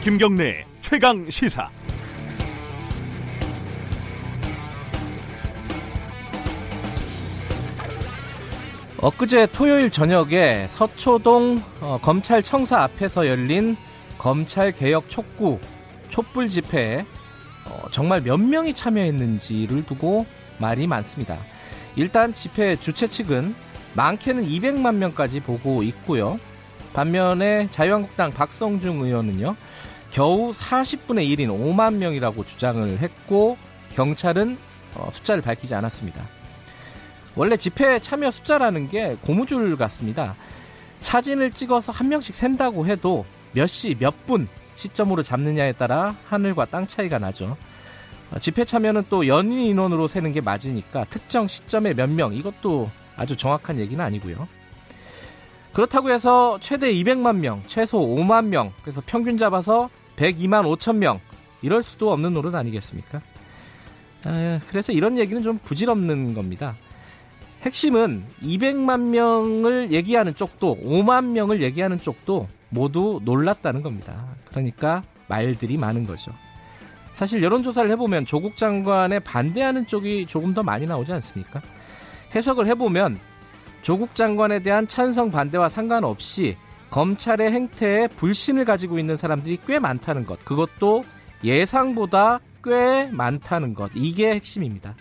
김경래 최강 시사. 엊그제 토요일 저녁에 서초동 어, 검찰청사 앞에서 열린 검찰 개혁 촉구 촛불 집회에 어, 정말 몇 명이 참여했는지를 두고 말이 많습니다. 일단 집회 주최 측은 많게는 200만 명까지 보고 있고요. 반면에 자유한국당 박성중 의원은요. 겨우 40분의 1인 5만 명이라고 주장을 했고 경찰은 어, 숫자를 밝히지 않았습니다. 원래 집회 참여 숫자라는 게 고무줄 같습니다. 사진을 찍어서 한 명씩 센다고 해도 몇 시, 몇 분 시점으로 잡느냐에 따라 하늘과 땅 차이가 나죠. 어, 집회 참여는 또 연인 인원으로 세는 게 맞으니까 특정 시점에 몇 명, 이것도 아주 정확한 얘기는 아니고요. 그렇다고 해서 최대 200만 명, 최소 5만 명, 그래서 평균 잡아서 102만 5천 명, 이럴 수도 없는 노릇 아니겠습니까? 에, 그래서 이런 얘기는 좀 부질없는 겁니다. 핵심은 200만 명을 얘기하는 쪽도 5만 명을 얘기하는 쪽도 모두 놀랐다는 겁니다. 그러니까 말들이 많은 거죠. 사실 여론조사를 해보면 조국 장관에 반대하는 쪽이 조금 더 많이 나오지 않습니까? 해석을 해보면 조국 장관에 대한 찬성 반대와 상관없이 검찰의 행태에 불신을 가지고 있는 사람들이 꽤 많다는 것. 그것도 예상보다 꽤 많다는 것. 이게 핵심입니다.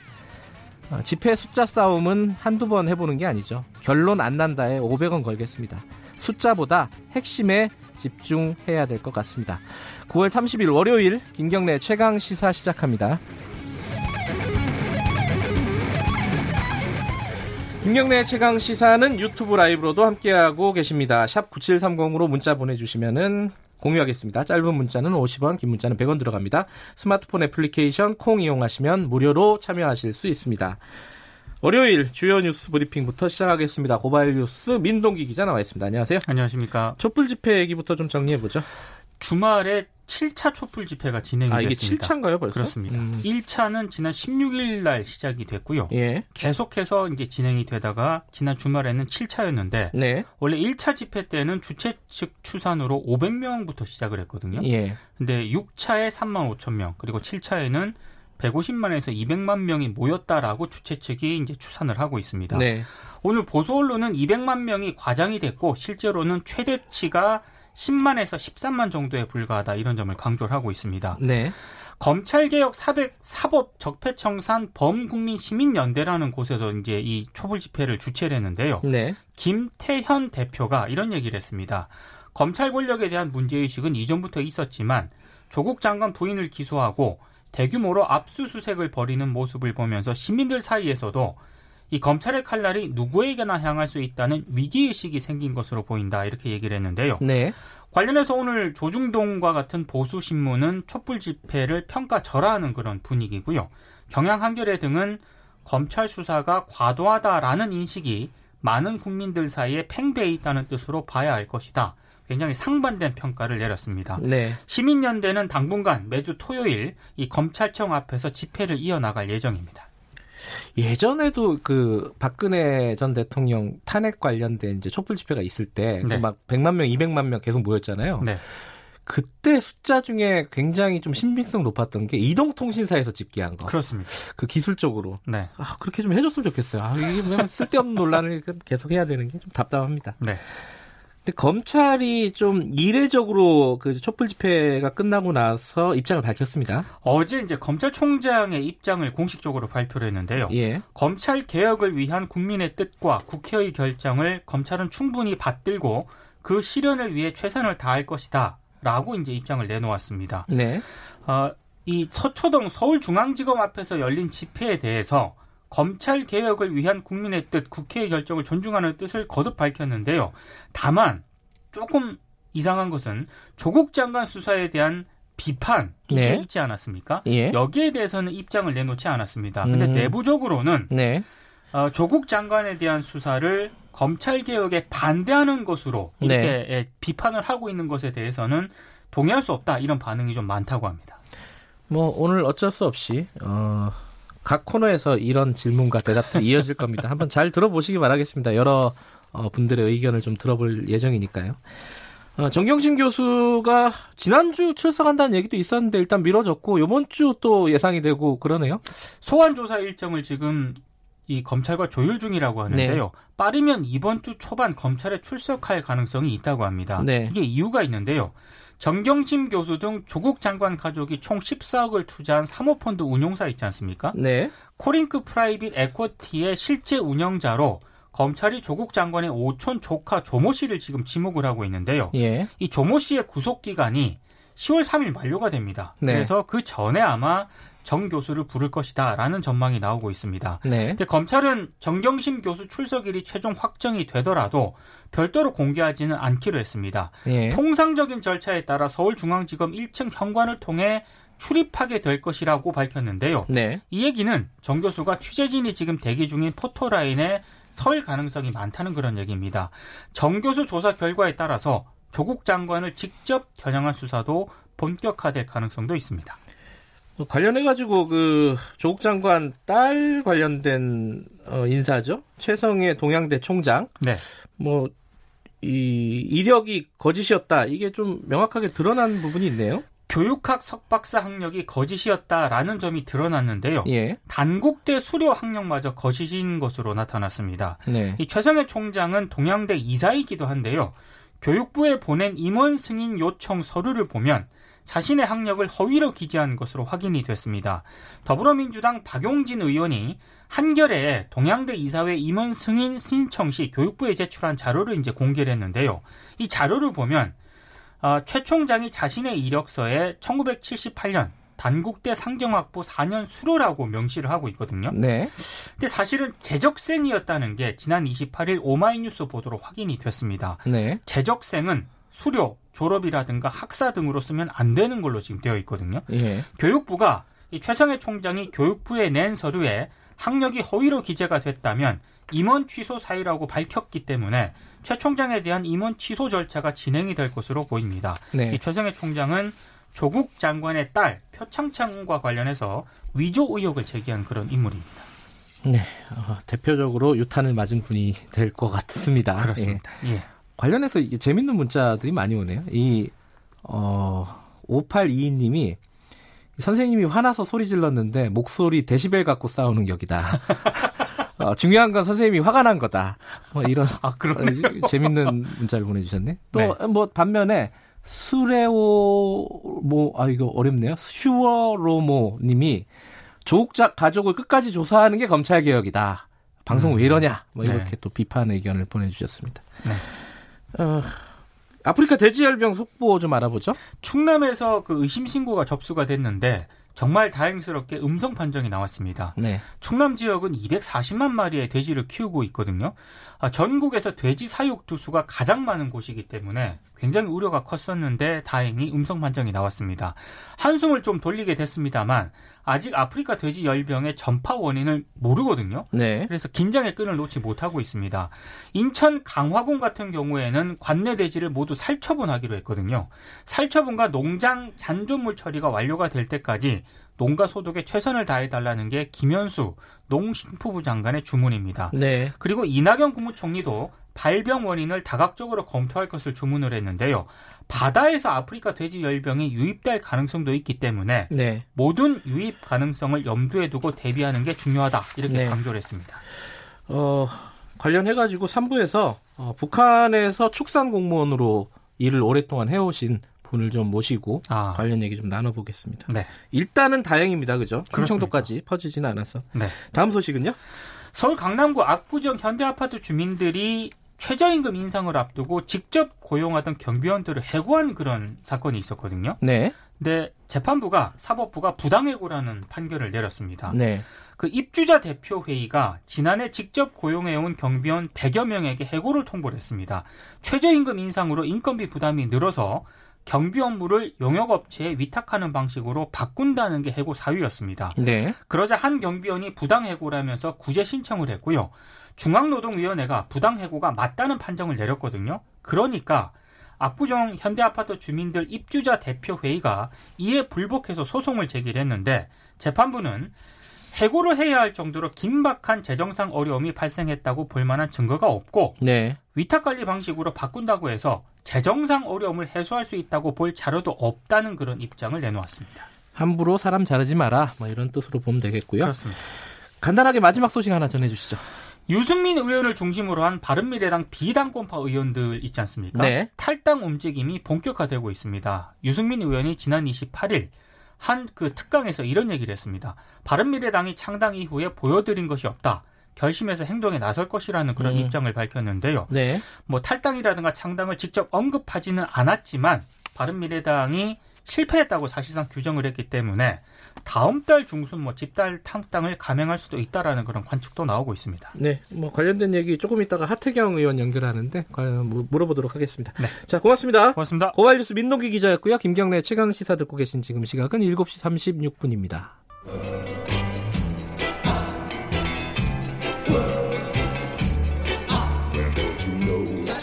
어, 집회 숫자 싸움은 한두 번 해보는 게 아니죠. 결론 안 난다에 500원 걸겠습니다. 숫자보다 핵심에 집중해야 될 것 같습니다. 9월 30일 월요일 김경래 최강 시사 시작합니다. 김경래 최강 시사는 유튜브 라이브로도 함께하고 계십니다. 샵 9730으로 문자 보내주시면은 공유하겠습니다. 짧은 문자는 50원, 긴 문자는 100원 들어갑니다. 스마트폰 애플리케이션 콩 이용하시면 무료로 참여하실 수 있습니다. 월요일 주요 뉴스 브리핑부터 시작하겠습니다. 고발 뉴스 민동기 기자 나와 있습니다. 안녕하세요. 안녕하십니까. 촛불 집회 얘기부터 좀 정리해 보죠. 주말에 7차 촛불 집회가 진행이 아, 이게 됐습니다. 7차인가요, 벌써? 그렇습니다. 음. 1차는 지난 16일 날 시작이 됐고요. 예. 계속해서 이제 진행이 되다가 지난 주말에는 7차였는데 네. 원래 1차 집회 때는 주최 측 추산으로 500명부터 시작을 했거든요. 예. 근데 6차에 3만 5천 명, 그리고 7차에는 150만에서 200만 명이 모였다라고 주최 측이 이제 추산을 하고 있습니다. 네. 오늘 보수 언론은 200만 명이 과장이 됐고 실제로는 최대치가 10만에서 13만 정도에 불과하다 이런 점을 강조를 하고 있습니다. 네. 검찰개혁 사백, 사법 적폐청산 범국민 시민연대라는 곳에서 이제 이 촛불 집회를 주최를 했는데요. 네. 김태현 대표가 이런 얘기를 했습니다. 검찰 권력에 대한 문제의식은 이전부터 있었지만 조국 장관 부인을 기소하고 대규모로 압수수색을 벌이는 모습을 보면서 시민들 사이에서도 이 검찰의 칼날이 누구에게나 향할 수 있다는 위기의식이 생긴 것으로 보인다 이렇게 얘기를 했는데요. 네. 관련해서 오늘 조중동과 같은 보수 신문은 촛불 집회를 평가절하하는 그런 분위기고요. 경향 한겨레 등은 검찰 수사가 과도하다라는 인식이 많은 국민들 사이에 팽배해 있다는 뜻으로 봐야 할 것이다. 굉장히 상반된 평가를 내렸습니다. 네. 시민연대는 당분간 매주 토요일 이 검찰청 앞에서 집회를 이어나갈 예정입니다. 예전에도 그 박근혜 전 대통령 탄핵 관련된 이제 촛불 집회가 있을 때 네. 막 100만 명, 200만 명 계속 모였잖아요. 네. 그때 숫자 중에 굉장히 좀 신빙성 높았던 게 이동통신사에서 집계한 거. 그렇습니다. 그 기술적으로. 네. 아, 그렇게 좀 해줬으면 좋겠어요. 아, 이게 그냥 쓸데없는 논란을 계속 해야 되는 게 좀 답답합니다. 네. 근데 검찰이 좀 이례적으로 그 촛불 집회가 끝나고 나서 입장을 밝혔습니다. 어제 이제 검찰총장의 입장을 공식적으로 발표를 했는데요. 예. 검찰 개혁을 위한 국민의 뜻과 국회의 결정을 검찰은 충분히 받들고 그 실현을 위해 최선을 다할 것이다. 라고 이제 입장을 내놓았습니다. 네. 어, 이 서초동 서울중앙지검 앞에서 열린 집회에 대해서 검찰 개혁을 위한 국민의 뜻, 국회의 결정을 존중하는 뜻을 거듭 밝혔는데요. 다만 조금 이상한 것은 조국 장관 수사에 대한 비판 이게 네. 있지 않았습니까? 예. 여기에 대해서는 입장을 내놓지 않았습니다. 근데 음. 내부적으로는 네. 어, 조국 장관에 대한 수사를 검찰 개혁에 반대하는 것으로 이렇게 네. 예, 비판을 하고 있는 것에 대해서는 동의할 수 없다 이런 반응이 좀 많다고 합니다. 뭐 오늘 어쩔 수 없이 어, 각 코너에서 이런 질문과 대답들이 이어질 겁니다. 한번 잘 들어보시기 바라겠습니다. 여러 어, 분들의 의견을 좀 들어볼 예정이니까요. 어, 정경심 교수가 지난주 출석한다는 얘기도 있었는데 일단 미뤄졌고 이번 주 또 예상이 되고 그러네요. 소환 조사 일정을 지금 이 검찰과 조율 중이라고 하는데요. 네. 빠르면 이번 주 초반 검찰에 출석할 가능성이 있다고 합니다. 네. 이게 이유가 있는데요. 정경심 교수 등 조국 장관 가족이 총 14억을 투자한 사모펀드 운용사 있지 않습니까? 네. 코링크 프라이빗 에쿼티의 실제 운영자로 검찰이 조국 장관의 오촌 조카 조모 씨를 지금 지목을 하고 있는데요. 예. 이 조모 씨의 구속 기간이 10월 3일 만료가 됩니다. 네. 그래서 그 전에 아마 정 교수를 부를 것이다라는 전망이 나오고 있습니다. 네. 근데 검찰은 정경심 교수 출석일이 최종 확정이 되더라도 별도로 공개하지는 않기로 했습니다. 네. 통상적인 절차에 따라 서울중앙지검 1층 현관을 통해 출입하게 될 것이라고 밝혔는데요. 네. 이 얘기는 정 교수가 취재진이 지금 대기 중인 포토라인에 설 가능성이 많다는 그런 얘기입니다. 정 교수 조사 결과에 따라서 조국 장관을 직접 겨냥한 수사도 본격화될 가능성도 있습니다. 관련해 가지고 그 조국 장관 딸 관련된 어, 인사죠. 최성의 동양대 총장. 네. 뭐 이 이력이 거짓이었다. 이게 좀 명확하게 드러난 부분이 있네요. 교육학 석박사 학력이 거짓이었다라는 점이 드러났는데요. 예. 단국대 수료 학력마저 거짓인 것으로 나타났습니다. 네. 이 최성해 총장은 동양대 이사이기도 한데요. 교육부에 보낸 임원 승인 요청 서류를 보면 자신의 학력을 허위로 기재한 것으로 확인이 됐습니다. 더불어민주당 박용진 의원이 한겨레 동양대 이사회 임원 승인 신청 시 교육부에 제출한 자료를 이제 공개를 했는데요. 이 자료를 보면 어, 최 총장이 자신의 이력서에 1978년 단국대 상경학부 4년 수료라고 명시를 하고 있거든요. 네. 근데 사실은 재적생이었다는 게 지난 28일 오마이뉴스 보도로 확인이 됐습니다. 네. 재적생은 수료, 졸업이라든가 학사 등으로 쓰면 안 되는 걸로 지금 되어 있거든요. 예. 교육부가 이 최성해 총장이 교육부에 낸 서류에 학력이 허위로 기재가 됐다면 임원 취소 사유라고 밝혔기 때문에 최 총장에 대한 임원 취소 절차가 진행이 될 것으로 보입니다. 네. 이 최성해 총장은 조국 장관의 딸 표창창과 관련해서 위조 의혹을 제기한 그런 인물입니다. 네, 어, 대표적으로 유탄을 맞은 분이 될 것 같습니다. 그렇습니다. 예. 예. 관련해서 재밌는 문자들이 많이 오네요. 이, 어, 5822님이 선생님이 화나서 소리 질렀는데 목소리 데시벨 갖고 싸우는 격이다. 어, 중요한 건 선생님이 화가 난 거다. 뭐 이런 아, 그런 어, 재밌는 문자를 보내주셨네. 또뭐 네. 뭐 반면에 수레오 뭐아 이거 어렵네요. 슈어로모님이 조국자 가족을 끝까지 조사하는 게 검찰 개혁이다. 방송 음. 왜 이러냐? 뭐 네. 이렇게 네. 또 비판 의견을 보내주셨습니다. 네. 어, 아프리카 돼지열병 속보 좀 알아보죠. 충남에서 그 의심 신고가 접수가 됐는데 정말 다행스럽게 음성 판정이 나왔습니다. 네. 충남 지역은 240만 마리의 돼지를 키우고 있거든요. 아, 전국에서 돼지 사육 두수가 가장 많은 곳이기 때문에 굉장히 우려가 컸었는데 다행히 음성 판정이 나왔습니다. 한숨을 좀 돌리게 됐습니다만 아직 아프리카 돼지 열병의 전파 원인을 모르거든요. 네. 그래서 긴장의 끈을 놓지 못하고 있습니다. 인천 강화군 같은 경우에는 관내 돼지를 모두 살처분하기로 했거든요. 살처분과 농장 잔존물 처리가 완료가 될 때까지 농가 소득에 최선을 다해달라는 게 김현수 농식품부 장관의 주문입니다. 네. 그리고 이낙연 국무총리도 발병 원인을 다각적으로 검토할 것을 주문을 했는데요. 바다에서 아프리카 돼지 열병이 유입될 가능성도 있기 때문에 네. 모든 유입 가능성을 염두에 두고 대비하는 게 중요하다 이렇게 네. 강조를 했습니다. 어, 관련해가지고 3부에서 어, 북한에서 축산 공무원으로 일을 오랫동안 해오신 분을 좀 모시고 아. 관련 얘기 좀 나눠보겠습니다. 네. 일단은 다행입니다. 그죠? 충청도까지 퍼지지는 않아서. 네. 다음 소식은요? 서울 강남구 압구정 현대아파트 주민들이 최저임금 인상을 앞두고 직접 고용하던 경비원들을 해고한 그런 사건이 있었거든요. 네. 근데 재판부가 사법부가 부당해고라는 판결을 내렸습니다. 네. 그 입주자 대표 회의가 지난해 직접 고용해온 경비원 100여 명에게 해고를 통보를 했습니다. 최저임금 인상으로 인건비 부담이 늘어서 경비 업무를 용역업체에 위탁하는 방식으로 바꾼다는 게 해고 사유였습니다. 네. 그러자 한 경비원이 부당해고라면서 구제 신청을 했고요. 중앙노동위원회가 부당해고가 맞다는 판정을 내렸거든요. 그러니까 압구정 현대아파트 주민들 입주자 대표회의가 이에 불복해서 소송을 제기를 했는데 재판부는 해고를 해야 할 정도로 긴박한 재정상 어려움이 발생했다고 볼 만한 증거가 없고 네. 위탁 관리 방식으로 바꾼다고 해서 재정상 어려움을 해소할 수 있다고 볼 자료도 없다는 그런 입장을 내놓았습니다. 함부로 사람 자르지 마라. 뭐 이런 뜻으로 보면 되겠고요. 그렇습니다. 간단하게 마지막 소식 하나 전해주시죠. 유승민 의원을 중심으로 한 바른미래당 비당권파 의원들 있지 않습니까? 네. 탈당 움직임이 본격화되고 있습니다. 유승민 의원이 지난 28일 한 그 특강에서 이런 얘기를 했습니다. 바른미래당이 창당 이후에 보여드린 것이 없다. 결심해서 행동에 나설 것이라는 그런 음. 입장을 밝혔는데요. 네. 뭐 탈당이라든가 창당을 직접 언급하지는 않았지만 바른미래당이 실패했다고 사실상 규정을 했기 때문에 다음 달 중순 뭐 집단 탕당을 감행할 수도 있다라는 그런 관측도 나오고 있습니다. 네. 뭐 관련된 얘기 조금 이따가 하태경 의원 연결하는데 과연 뭐 물어보도록 하겠습니다. 네. 자, 고맙습니다. 고맙습니다. 고발뉴스 민동기 기자였고요. 김경래 최강 시사 듣고 계신 지금 시각은 7시 36분입니다.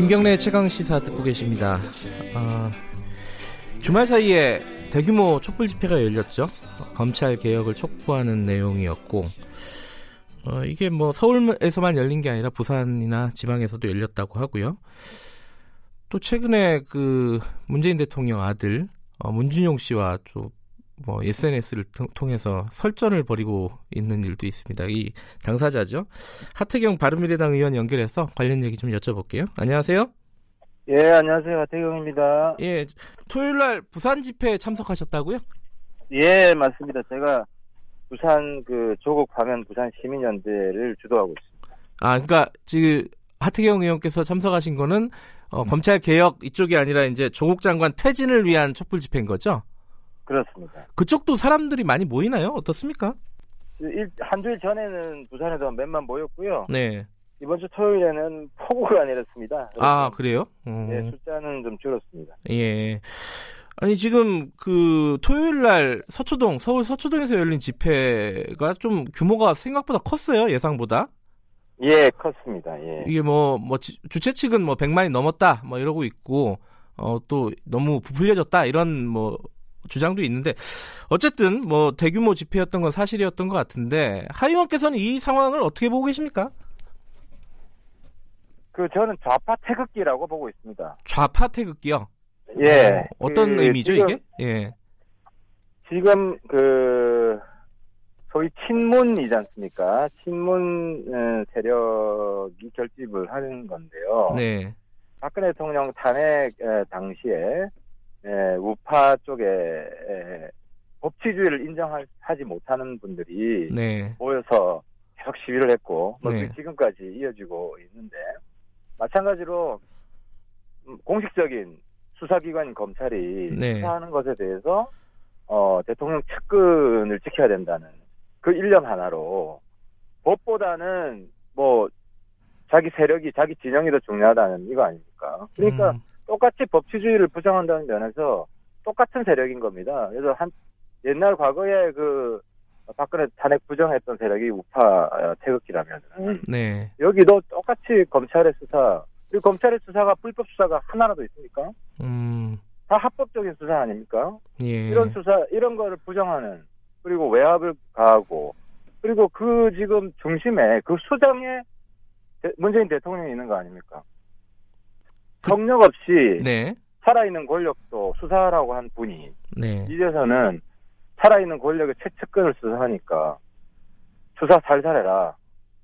김경래 최강 시사 듣고 계십니다. 어, 주말 사이에 대규모 촛불 집회가 열렸죠. 검찰 개혁을 촉구하는 내용이었고, 어, 이게 뭐 서울에서만 열린 게 아니라 부산이나 지방에서도 열렸다고 하고요. 또 최근에 그 문재인 대통령 아들 어, 문준용 씨와 좀 뭐 SNS를 통해서 설전을 벌이고 있는 일도 있습니다. 이 당사자죠. 하태경 바른미래당 의원 연결해서 관련 얘기 좀 여쭤볼게요. 안녕하세요. 예, 안녕하세요. 하태경입니다. 예, 토요일 날 부산 집회에 참석하셨다고요? 예, 맞습니다. 제가 부산 그 조국 파면 부산 시민연대를 주도하고 있습니다. 아, 그러니까 지금 하태경 의원께서 참석하신 거는 어, 검찰 개혁 이쪽이 아니라 이제 조국 장관 퇴진을 위한 촛불 집회인 거죠? 그렇습니다. 그쪽도 사람들이 많이 모이나요? 어떻습니까? 일, 한 주일 전에는 부산에도 몇만 모였고요. 네. 이번 주 토요일에는 폭우가 내렸습니다. 아, 그래요? 음, 예, 숫자는 좀 줄었습니다. 예. 아니 지금 그 토요일 날 서초동 서울 서초동에서 열린 집회가 좀 규모가 생각보다 컸어요 예상보다 예, 컸습니다. 예. 이게 뭐뭐 주최 측은 뭐 100만이 넘었다 뭐 이러고 있고 어 또 너무 부풀려졌다 이런 뭐 주장도 있는데 어쨌든 뭐 대규모 집회였던 건 사실이었던 것 같은데 하 의원께서는 이 상황을 어떻게 보고 계십니까? 그 저는 좌파 태극기라고 보고 있습니다. 좌파 태극기요. 예. 어, 떤그 의미죠 지금, 이게? 예. 지금 그 소위 친문이지 않습니까? 친문 어, 세력이 결집을 하는 건데요. 네. 박근혜 대통령 탄핵 에, 당시에 에, 우파 쪽에 에, 법치주의를 인정하지 못하는 분들이 네. 모여서 계속 시위를 했고 뭐 네. 지금까지 이어지고 있는데 마찬가지로 음, 공식적인 수사기관인 검찰이 네. 수사하는 것에 대해서 어, 대통령 측근을 지켜야 된다는 그 일념 하나로 법보다는 뭐 자기 세력이 자기 진영이 더 중요하다는 이거 아닙니까? 그러니까 음, 똑같이 법치주의를 부정한다는 면에서 똑같은 세력인 겁니다. 그래서 한 옛날 과거에 그 박근혜 탄핵 부정했던 세력이 우파 어, 태극기라면 네. 여기도 똑같이 검찰의 수사 그리고 검찰의 수사가 불법 수사가 하나라도 있습니까? 음. 다 합법적인 수사 아닙니까? 예. 이런 수사 이런 거를 부정하는 그리고 외압을 가하고 그리고 그 지금 중심에 그 수장에 대- 문재인 대통령이 있는 거 아닙니까? 경력 없이 네. 살아있는 권력도 수사하라고 한 분이 네. 이제서는 살아있는 권력의 최측근을 수사하니까 수사 살살해라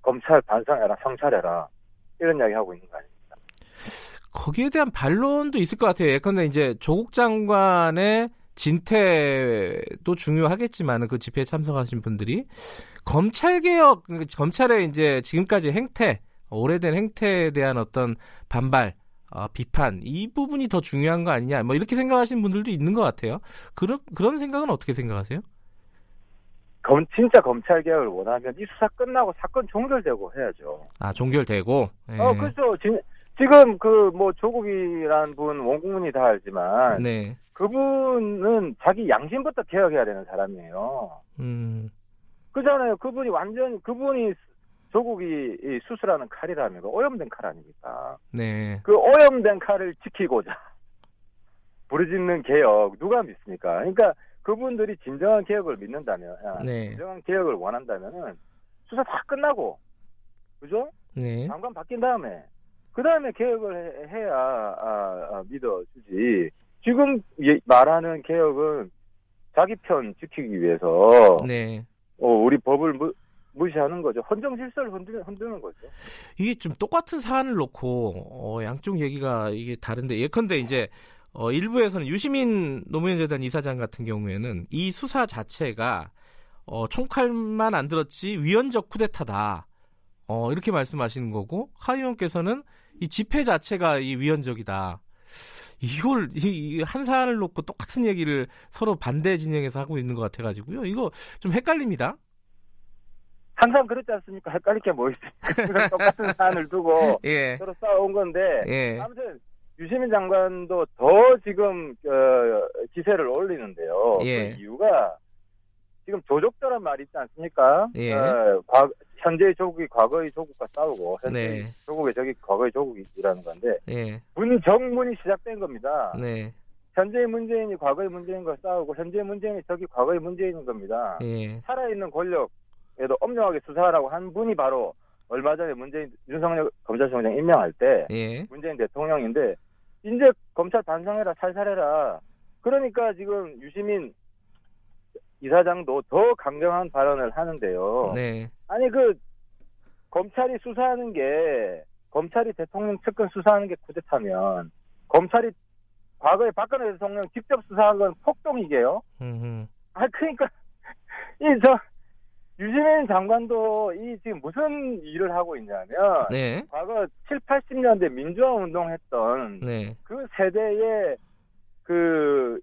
검찰 반성해라 성찰해라 이런 이야기 하고 있는 거 아닙니까? 거기에 대한 반론도 있을 것 같아요. 예컨대 이제 조국 장관의 진퇴도 중요하겠지만 그 집회에 참석하신 분들이 검찰 개혁, 검찰의 이제 지금까지 행태, 오래된 행태에 대한 어떤 반발, 어, 비판 이 부분이 더 중요한 거 아니냐, 뭐 이렇게 생각하시는 분들도 있는 것 같아요. 그런 그런 생각은 어떻게 생각하세요? 검, 진짜 검찰 개혁을 원하면 이 수사 끝나고 사건 종결되고 해야죠. 아 종결되고. 예. 어, 그렇죠. 진, 지금 그 뭐 조국이란 분 원국민이 다 알지만 네. 그분은 자기 양심부터 개혁해야 되는 사람이에요. 음. 그잖아요. 그분이 완전 그분이 조국이 이 수술하는 칼이라면 그 오염된 칼 아닙니까? 네. 그 오염된 칼을 지키고자 부르짖는 개혁 누가 믿습니까? 그러니까 그분들이 진정한 개혁을 믿는다면, 아, 네. 진정한 개혁을 원한다면은 수사 다 끝나고, 그죠? 네. 장관 바뀐 다음에 그 다음에 개혁을 해, 야 아, 아, 믿어주지. 지금 예- 말하는 개혁은 자기 편 지키기 위해서 네. 어, 우리 법을 무, 무시하는 거죠. 헌정 질서를 흔드는, 흔드는 거죠. 이게 좀 똑같은 사안을 놓고 어, 양쪽 얘기가 이게 다른데 예컨대 이제 어, 일부에서는 유시민 노무현 재단 이사장 같은 경우에는 이 수사 자체가 어, 총칼만 안 들었지 위헌적 쿠데타다. 어, 이렇게 말씀하시는 거고 하 의원께서는 이 집회 자체가 이 위헌적이다. 이걸 이 한 사안을 놓고 똑같은 얘기를 서로 반대 진영에서 하고 있는 것 같아가지고요. 이거 좀 헷갈립니다. 항상 그렇지 않습니까? 헷갈릴 게 뭐 있습니까? 똑같은 사안을 두고 예, 서로 싸운 건데 예, 아무튼 유시민 장관도 더 지금 어, 기세를 올리는데요. 예. 그 이유가 지금 조족자란 말이 있지 않습니까? 예. 어, 과- 현재의 조국이 과거의 조국과 싸우고 현재 네. 의 조국의 적이 과거의 조국이라는 건데 예, 문정문이 시작된 겁니다. 네, 현재의 문재인이 과거의 문재인과 싸우고 현재의 문재인이 적이 과거의 문재인인 겁니다. 예, 살아있는 권력 에도 엄정하게 수사하라고 한 분이 바로 얼마 전에 문재인 윤석열 검찰총장 임명할 때 예, 문재인 대통령인데 이제 검찰 반성해라 살살해라 그러니까 지금 유시민 이사장도 더 강경한 발언을 하는데요. 네, 아니 그 검찰이 수사하는 게 검찰이 대통령 측근 수사하는 게 쿠데타면 검찰이 과거에 박근혜 대통령 직접 수사한 건 폭동이게요. 음, 아 그러니까 이저 유시민 장관도 이 지금 무슨 일을 하고 있냐면 네, 과거 7, 80년대 민주화 운동했던 네, 그 세대의 그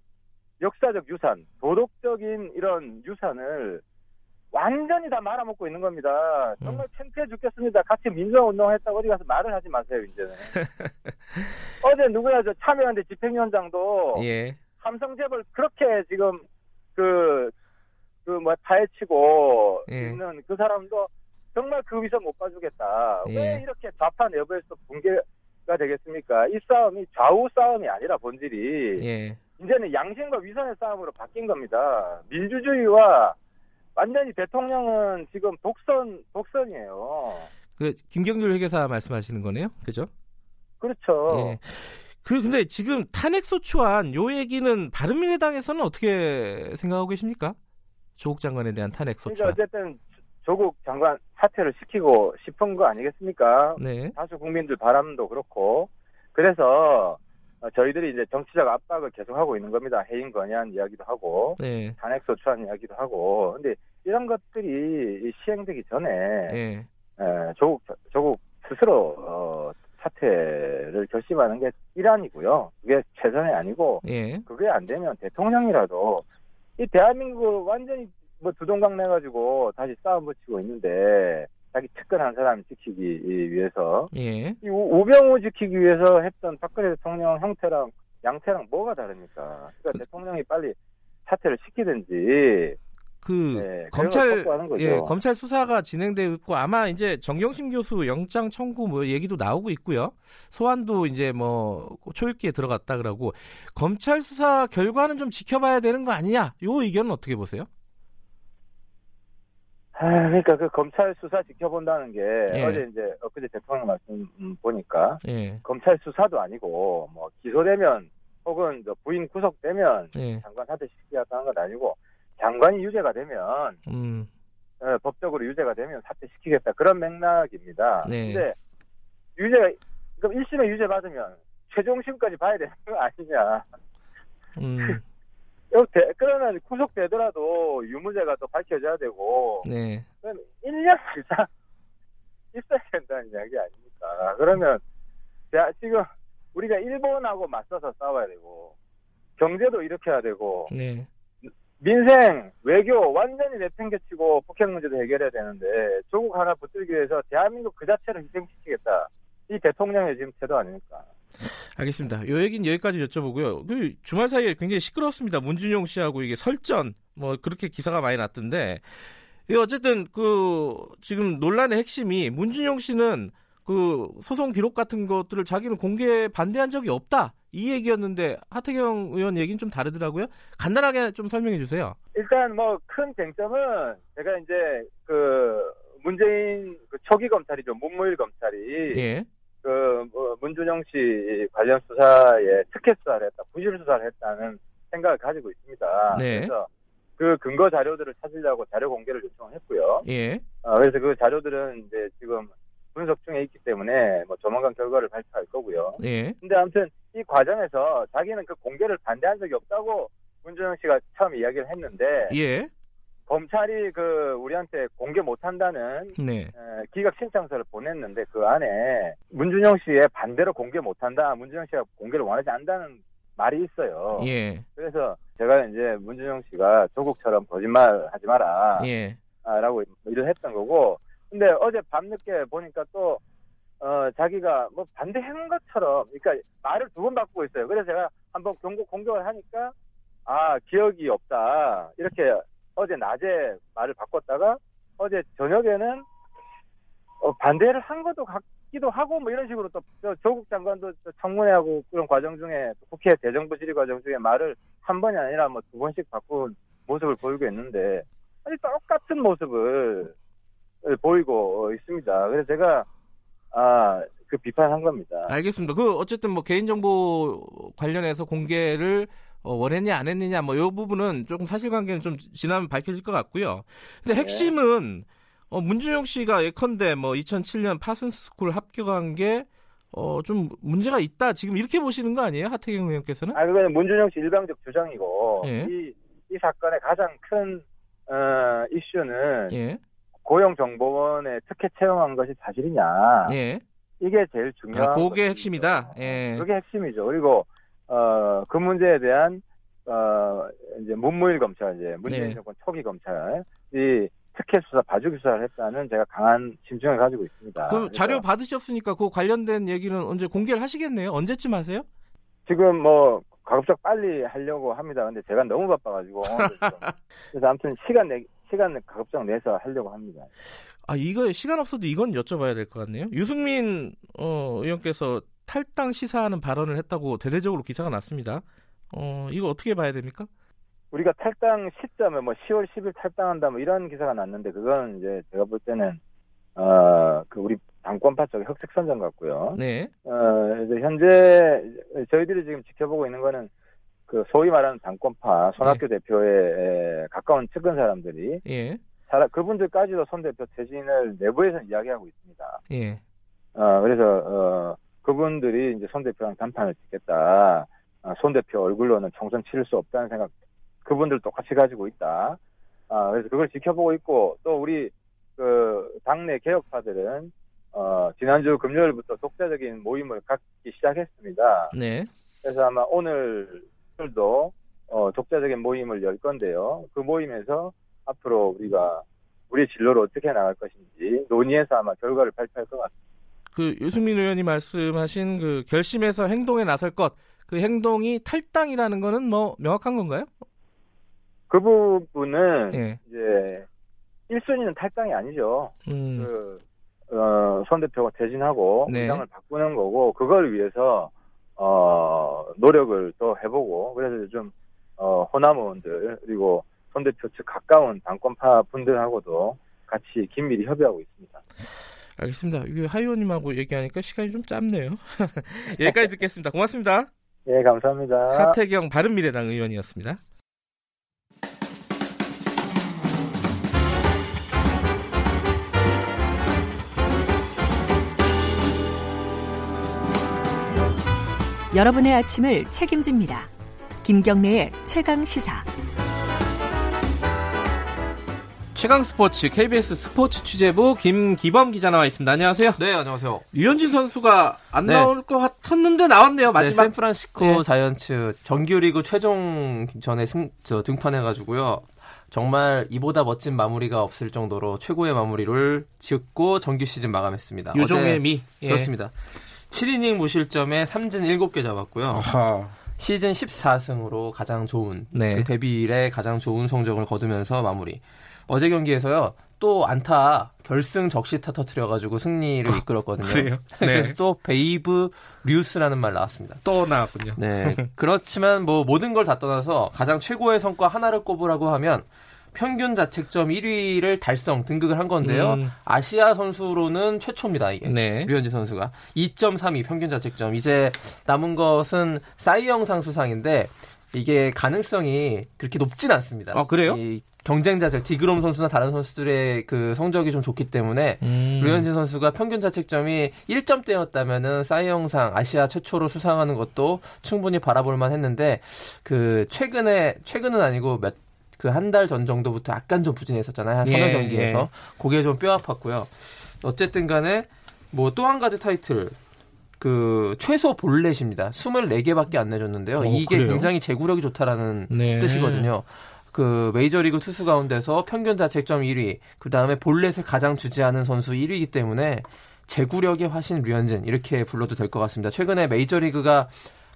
역사적 유산, 도덕적인 이런 유산을 완전히 다 말아먹고 있는 겁니다. 정말 창피해 죽겠습니다. 같이 민주화 운동했다고 어디 가서 말을 하지 마세요, 이제는. 어제 누구야, 저 참여연대 집행위원장도 예, 삼성 재벌 그렇게 지금 그, 그 뭐 파헤치고 예. 있는 그 사람도 정말 그 위선 못 봐주겠다. 예. 왜 이렇게 좌파 내부에서 붕괴가 되겠습니까? 이 싸움이 좌우 싸움이 아니라 본질이 예, 이제는 양심과 위선의 싸움으로 바뀐 겁니다. 민주주의와 완전히 대통령은 지금 독선 독선이에요. 그 김경률 회계사 말씀하시는 거네요, 그죠? 그렇죠. 예. 그 근데 지금 탄핵 소추안 요 얘기는 바른미래당에서는 어떻게 생각하고 계십니까? 조국 장관에 대한 탄핵 그러니까 소추안. 어쨌든 조국 장관 사퇴를 시키고 싶은 거 아니겠습니까? 네, 다수 국민들 바람도 그렇고 그래서 어, 저희들이 이제 정치적 압박을 계속하고 있는 겁니다. 해임 건의안 이야기도 하고 네, 탄핵 소추안 이야기도 하고 근데 이런 것들이 이 시행되기 전에 예, 에, 조국 조국 스스로 어, 사퇴를 결심하는 게 일환이고요. 그게 최선이 아니고 예, 그게 안 되면 대통령이라도 이 대한민국을 완전히 뭐 두동강 내 가지고 다시 싸움 붙이고 있는데 자기 측근 한 사람 지키기 위해서 예. 이 우- 우병우 지키기 위해서 했던 박근혜 대통령 형태랑 양태랑 뭐가 다릅니까? 그러니까 대통령이 빨리 사퇴를 시키든지 그 네, 검찰. 예, 검찰 수사가 진행되고 있고 아마 이제 정경심 교수 영장 청구 뭐 얘기도 나오고 있고요. 소환도 이제 뭐 초읽기에 들어갔다 그러고 검찰 수사 결과는 좀 지켜봐야 되는 거 아니냐? 요 의견은 어떻게 보세요? 아, 그러니까 그 검찰 수사 지켜본다는 게 예. 어제 이제 엊그제 대통령 말씀 음, 보니까 예, 검찰 수사도 아니고 뭐 기소되면 혹은 저 부인 구속되면 예, 장관 사퇴시키겠다는 건 아니고 장관이 유죄가 되면 음, 어, 법적으로 유죄가 되면 사퇴시키겠다 그런 맥락입니다. 네. 근데 유죄 그럼 1심에 유죄 받으면 최종심까지 봐야 되는 거 아니냐? 음, 그러면 구속되더라도 유무죄가 또 밝혀져야 되고 네, 그럼 1년 이상 있어야 된다는 이야기 아닙니까? 그러면 자, 지금 우리가 일본하고 맞서서 싸워야 되고 경제도 일으켜야 되고 네, 민생, 외교 완전히 내팽개치고 북핵 문제도 해결해야 되는데 조국 하나 붙들기 위해서 대한민국 그 자체를 희생시키겠다. 이 대통령의 지금 태도 아닙니까? 알겠습니다. 요 얘기는 여기까지 여쭤보고요. 그 주말 사이에 굉장히 시끄럽습니다. 문준용 씨하고 이게 설전 뭐 그렇게 기사가 많이 났던데 이 어쨌든 그 지금 논란의 핵심이 문준용 씨는 그 소송 기록 같은 것들을 자기는 공개 반대한 적이 없다 이 얘기였는데 하태경 의원 얘기는 좀 다르더라고요. 간단하게 좀 설명해 주세요. 일단 뭐 큰 쟁점은 제가 이제 그 문재인 그 초기 검찰이죠 문무일 검찰이 예. 그뭐 문준영 씨 관련 수사에 특혜 수사를 했다, 부실 수사를 했다는 생각을 가지고 있습니다. 네. 그래서 그 근거 자료들을 찾으려고 자료 공개를 요청했고요. 예. 어, 그래서 그 자료들은 이제 지금 분석 중에 있기 때문에 뭐 조만간 결과를 발표할 거고요. 예. 근데 아무튼 이 과정에서 자기는 그 공개를 반대한 적이 없다고 문준영 씨가 처음 이야기를 했는데 예. 검찰이 그 우리한테 공개 못한다는 네. 에, 기각 신청서를 보냈는데 그 안에 문준영 씨의 반대로 공개 못한다, 문준영 씨가 공개를 원하지 않는다는 말이 있어요. 예. 그래서 제가 이제 문준영 씨가 조국처럼 거짓말 하지 마라, 예. 아, 라고 일을 했던 거고, 근데 어제 밤늦게 보니까 또, 어, 자기가 뭐 반대한 것처럼, 그러니까 말을 두 번 바꾸고 있어요. 그래서 제가 한번 경고 공격을 하니까, 아, 기억이 없다. 이렇게 어제 낮에 말을 바꿨다가, 어제 저녁에는, 어, 반대를 한 것도 같기도 하고, 뭐 이런 식으로 또, 저 조국 장관도 저 청문회하고 그런 과정 중에, 국회 대정부 질의 과정 중에 말을 한 번이 아니라 뭐 두 번씩 바꾼 모습을 보이고 있는데, 아니, 똑같은 모습을 보이고 있습니다. 그래서 제가, 아, 그 비판한 겁니다. 알겠습니다. 그 어쨌든 뭐 개인정보 관련해서 공개를 어, 원했냐 안 했느냐 뭐이 부분은 조금 사실관계는 좀 지나면 밝혀질 것 같고요. 근데 핵심은 어, 문준용 씨가 예컨대 뭐 2007년 파슨스 스쿨 합격한 게 어, 좀 문제가 있다 지금 이렇게 보시는 거 아니에요 하태경 의원께서는? 아, 그거는 문준용 씨 일방적 주장이고, 예. 이, 이 사건의 가장 큰, 어, 이슈는 예, 고용정보원에 특혜 채용한 것이 사실이냐. 예, 이게 제일 중요한. 아, 그게. 핵심이다. 예. 그게 핵심이죠. 그리고, 어, 그 문제에 대한, 어, 이제 문무일 검찰, 이제 문재인 네. 정권 초기 검찰 이 특혜 수사, 봐주기 수사를 했다는 제가 강한 심증을 가지고 있습니다. 그 자료 받으셨으니까 그 관련된 얘기는 언제 공개를 하시겠네요. 언제쯤 하세요? 지금 뭐 가급적 빨리 하려고 합니다. 근데 제가 너무 바빠가지고. 그래서 아무튼 시간 내 시간 가급적 내서 하려고 합니다. 아 이거 시간 없어도 이건 여쭤봐야 될 것 같네요. 유승민 어, 의원께서 탈당 시사하는 발언을 했다고 대대적으로 기사가 났습니다. 어 이거 어떻게 봐야 됩니까? 우리가 탈당 시점에 뭐 10월 10일 탈당한다 뭐 이런 기사가 났는데 그건 이제 제가 볼 때는 어그 우리 당권파 쪽의 흑색 선전 같고요. 네, 어 이제 현재 저희들이 지금 지켜보고 있는 거는 그 소위 말하는 당권파 손학규 대표에 가까운 측근 사람들이 예, 사람 그분들까지도 손 대표 퇴진을 내부에서 이야기하고 있습니다. 예, 어, 그래서, 어, 그분들이 이제 손 대표랑 단판을 짓겠다. 어, 손 대표 얼굴로는 총선 치를 수 없다는 생각, 그분들 똑같이 가지고 있다. 아, 그래서 그걸 지켜보고 있고, 또 우리, 그, 당내 개혁파들은, 어, 지난주 금요일부터 독자적인 모임을 갖기 시작했습니다. 네, 그래서 아마 오늘 도, 어, 독자적인 모임을 열 건데요. 그 모임에서 앞으로 우리가, 우리 진로를 어떻게 나갈 것인지 논의해서 아마 결과를 발표할 것 같습니다. 그 유승민 의원이 말씀하신 그 결심해서 행동에 나설 것, 그 행동이 탈당이라는 거는 뭐 명확한 건가요? 그 부분은 예, 이제 1순위는 탈당이 아니죠. 음, 그, 어, 손 대표가 퇴진하고 네. 의장을 바꾸는 거고 그걸 위해서 어, 노력을 또 해보고 그래서 좀 어, 호남 의원들 그리고 손 대표 측 가까운 당권파 분들하고도 같이 긴밀히 협의하고 있습니다. 알겠습니다. 이게 하 의원님하고 얘기하니까 시간이 좀 짧네요. 여기까지 듣겠습니다. 고맙습니다. 예, 감사합니다. 하태경 바른미래당 의원이었습니다. 여러분의 아침을 책임집니다. 김경래의 최강 시사. 최강 스포츠 KBS 스포츠 취재부 김기범 기자 나와 있습니다. 안녕하세요. 네, 안녕하세요. 유현진 선수가 안 네. 나올 것 같았는데 나왔네요. 네, 마지막. 샌프란시스코 네. 자이언츠 정규리그 최종 전에 승, 저 등판해가지고요. 정말 이보다 멋진 마무리가 없을 정도로 최고의 마무리를 짓고 정규 시즌 마감했습니다. 요정의 미. 예. 그렇습니다. 7이닝 무실점에 3진 7개 잡았고요. 아하. 시즌 14승으로 가장 좋은 네. 그 데뷔 이래 가장 좋은 성적을 거두면서 마무리. 어제 경기에서요. 또 안타 결승 적시타 터트려가지고 승리를 이끌었거든요. 그래요? 네. 그래서 또 베이브 류스라는 말 나왔습니다. 또 나왔군요. 네. 그렇지만 뭐 모든 걸 다 떠나서 가장 최고의 성과 하나를 꼽으라고 하면 평균 자책점 1위를 달성 등극을 한 건데요. 음. 아시아 선수로는 최초입니다. 이게 네. 류현진 선수가 2.32 평균 자책점. 이제 남은 것은 사이영상 수상인데 이게 가능성이 그렇게 높진 않습니다. 아, 그래요? 이 경쟁자들 디그롬 선수나 다른 선수들의 그 성적이 좀 좋기 때문에 음. 류현진 선수가 평균 자책점이 1점대였다면은 사이영상 아시아 최초로 수상하는 것도 충분히 바라볼 만 했는데 그 최근에 최근은 아니고 몇 그 한 달 전 정도부터 약간 좀 부진했었잖아요. 한 서너 예, 경기에서 예. 그게 좀 뼈 아팠고요. 어쨌든 간에 뭐 또 한 가지 타이틀 그 최소 볼넷입니다. 24개밖에 안 내줬는데요. 어, 이게 그래요? 굉장히 제구력이 좋다라는 네. 뜻이거든요. 그 메이저리그 투수 가운데서 평균 자책점 1위, 그 다음에 볼넷을 가장 주지하는 선수 1위이기 때문에 제구력의 화신 류현진 이렇게 불러도 될 것 같습니다. 최근에 메이저리그가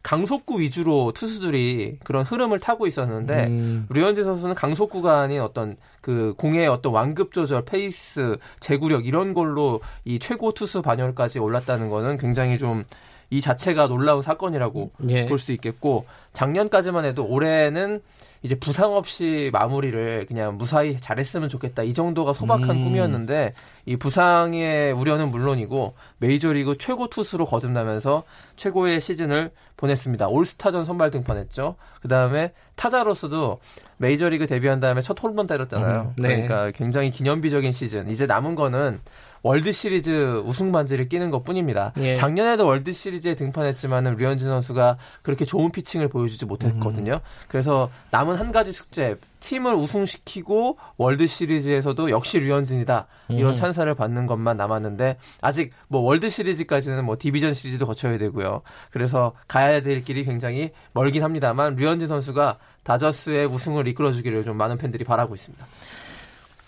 강속구 위주로 투수들이 그런 흐름을 타고 있었는데 음. 류현진 선수는 강속구가 아닌 어떤 그 공의 어떤 완급 조절, 페이스, 제구력 이런 걸로 이 최고 투수 반열까지 올랐다는 거는 굉장히 좀 이 자체가 놀라운 사건이라고 예. 볼수 있겠고 작년까지만 해도 올해는 이제 부상 없이 마무리를 그냥 무사히 잘했으면 좋겠다 이 정도가 소박한 음. 꿈이었는데 이 부상의 우려는 물론이고 메이저리그 최고 투수로 거듭나면서 최고의 시즌을 보냈습니다. 올스타전 선발 등판했죠. 그 다음에 타자로서도 메이저리그 데뷔한 다음에 첫 홈런 때렸잖아요. 음, 네. 그러니까 굉장히 기념비적인 시즌. 이제 남은 거는 월드 시리즈 우승 반지를 끼는 것 뿐입니다. 예. 작년에도 월드 시리즈에 등판했지만은 류현진 선수가 그렇게 좋은 피칭을 보여주지 못했거든요. 음. 그래서 남은 한 가지 숙제, 팀을 우승시키고 월드 시리즈에서도 역시 류현진이다 이런 음. 찬사를 받는 것만 남았는데 아직 뭐 월드 시리즈까지는 뭐 디비전 시리즈도 거쳐야 되고요. 그래서 가야 될 길이 굉장히 멀긴 합니다만 류현진 선수가 다저스의 우승을 이끌어주기를 좀 많은 팬들이 바라고 있습니다.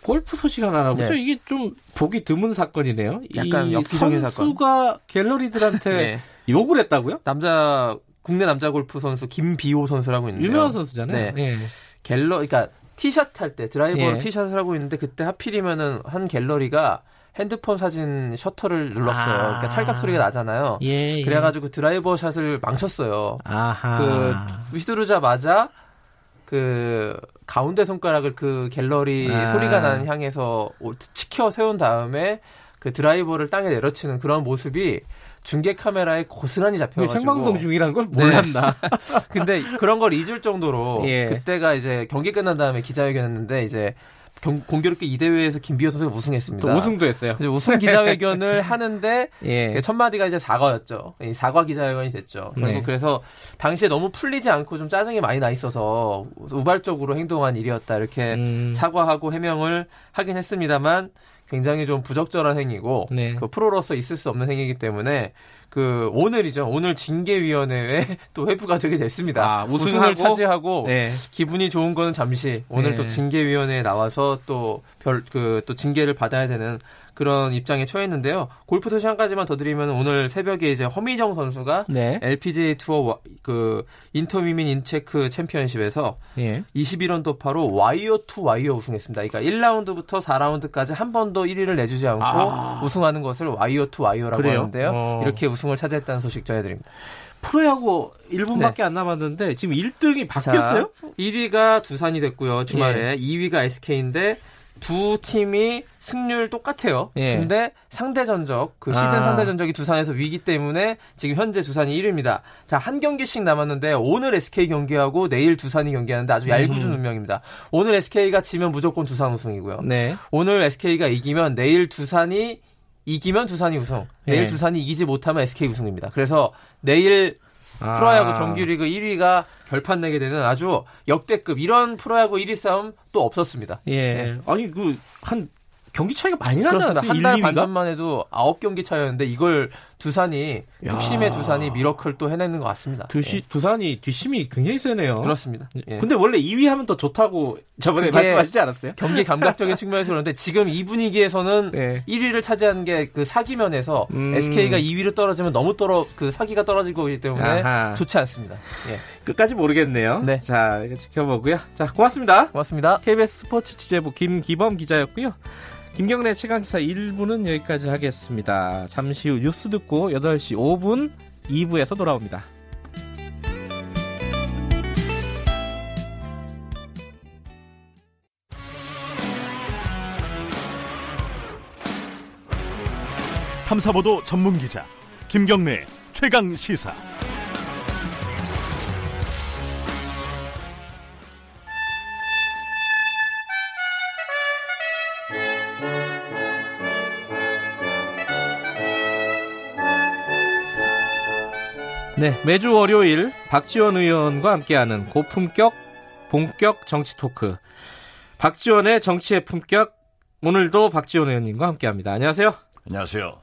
골프 소식 하나 나보죠. 네. 이게 좀 보기 드문 사건이네요. 약간 이 역기적인 선수가 갤러리들한테 네. 욕을 했다고요? 남자 국내 남자 골프 선수 김비호 선수라고 있는데요. 유명한 선수잖아요. 네. 예. 갤러, 그러니까 티샷 할 때 드라이버로 예. 티샷을 하고 있는데 그때 하필이면은 한 갤러리가 핸드폰 사진 셔터를 눌렀어요. 아. 그러니까 찰칵 소리가 나잖아요. 예, 예. 그래가지고 드라이버 샷을 망쳤어요. 아하. 그 휘두르자마자 그 가운데 손가락을 그 갤러리 아. 소리가 나는 향해서 오- 치켜 세운 다음에 그 드라이버를 땅에 내려치는 그런 모습이 중계 카메라에 고스란히 잡혀가지고 생방송 중이란 걸 몰랐나? 근데 그런 걸 잊을 정도로 예. 그때가 이제 경기 끝난 다음에 기자회견했는데 이제 경- 공교롭게 이 대회에서 김비호 선수가 우승했습니다. 또 우승도 했어요. 이제 우승 기자회견을 하는데 예. 그첫 마디가 이제 사과였죠. 이 사과 기자회견이 됐죠. 네. 결국 그래서 당시에 너무 풀리지 않고 좀 짜증이 많이 나 있어서 우발적으로 행동한 일이었다 이렇게 음. 사과하고 해명을 하긴 했습니다만 굉장히 좀 부적절한 행위고 네. 그 프로로서 있을 수 없는 행위이기 때문에 그 오늘이죠. 오늘 징계위원회에 또 회부가 되게 됐습니다. 아? 우승을 차지하고 네. 기분이 좋은 거는 잠시 오늘 네. 또 징계위원회에 나와서 또 별 그 또 징계를 받아야 되는 그런 입장에 처했는데요. 골프 소식 한 가지만 더 드리면 오늘 새벽에 이제 허미정 선수가 네. LPGA 투어 와- 그 Indy Women in Tech 챔피언십에서 예. 21언더파로 와이어 투 와이어 우승했습니다. 그러니까 1라운드부터 4라운드까지 한 번도 1위를 내주지 않고 아. 우승하는 것을 wire to wire라고 그래요? 하는데요. 어. 이렇게 우승을 차지했다는 소식 전해드립니다. 프로야구 1분밖에 안 남았는데 지금 1등이 바뀌었어요? 자, 1위가 두산이 됐고요. 주말에 2위가 SK인데 두 팀이 승률 똑같아요. 예. 근데 상대 전적 그 시즌 아. 상대 전적이 두산에서 우위기 때문에 지금 현재 두산이 1위입니다. 자, 한 경기씩 남았는데 오늘 SK 경기하고 내일 두산이 경기하는데 아주 얄궂은 운명입니다. 오늘 SK가 지면 무조건 두산 우승이고요. 네. 오늘 SK가 이기면 내일 두산이 이기면 두산이 우승. 내일 예. 두산이 이기지 못하면 SK 우승입니다. 그래서 내일 아. 프로야구 정규리그 1위가 결판 내게 되는 아주 역대급 이런 프로야구 1위 싸움 또 없었습니다. 예. 네. 아니 그 한 경기 차이가 많이 나지 그렇습니다. 않았어요? 한달 1, 반 2위가? 전만 해도 9경기 차였는데 이걸 두산이 야. 뚝심의 두산이 미러클 또 해내는 것 같습니다. 두시, 두산이 뒷심이 굉장히 세네요. 그렇습니다. 예. 근데 원래 2위 하면 더 좋다고 저번에 말씀하시지 않았어요? 경기 감각적인 측면에서 그런데 지금 이 분위기에서는 네. 1위를 차지하는 게그 사기면에서 음. SK가 2위로 떨어지면 너무 떨어 그 사기가 떨어지고 있기 때문에 아하. 좋지 않습니다. 예. 끝까지 모르겠네요. 네. 자, 이거 지켜보고요. 자, 고맙습니다. 고맙습니다. KBS 스포츠 취재부 김기범 기자였고요. 김경래 최강시사 1부는 여기까지 하겠습니다. 잠시 후 뉴스 듣고 8시 5분 2부에서 돌아옵니다. 탐사보도 전문 기자 김경래 최강 시사. 네, 매주 월요일 박지원 의원과 함께하는 고품격 본격 정치 토크. 박지원의 정치의 품격. 오늘도 박지원 의원님과 함께합니다. 안녕하세요. 안녕하세요.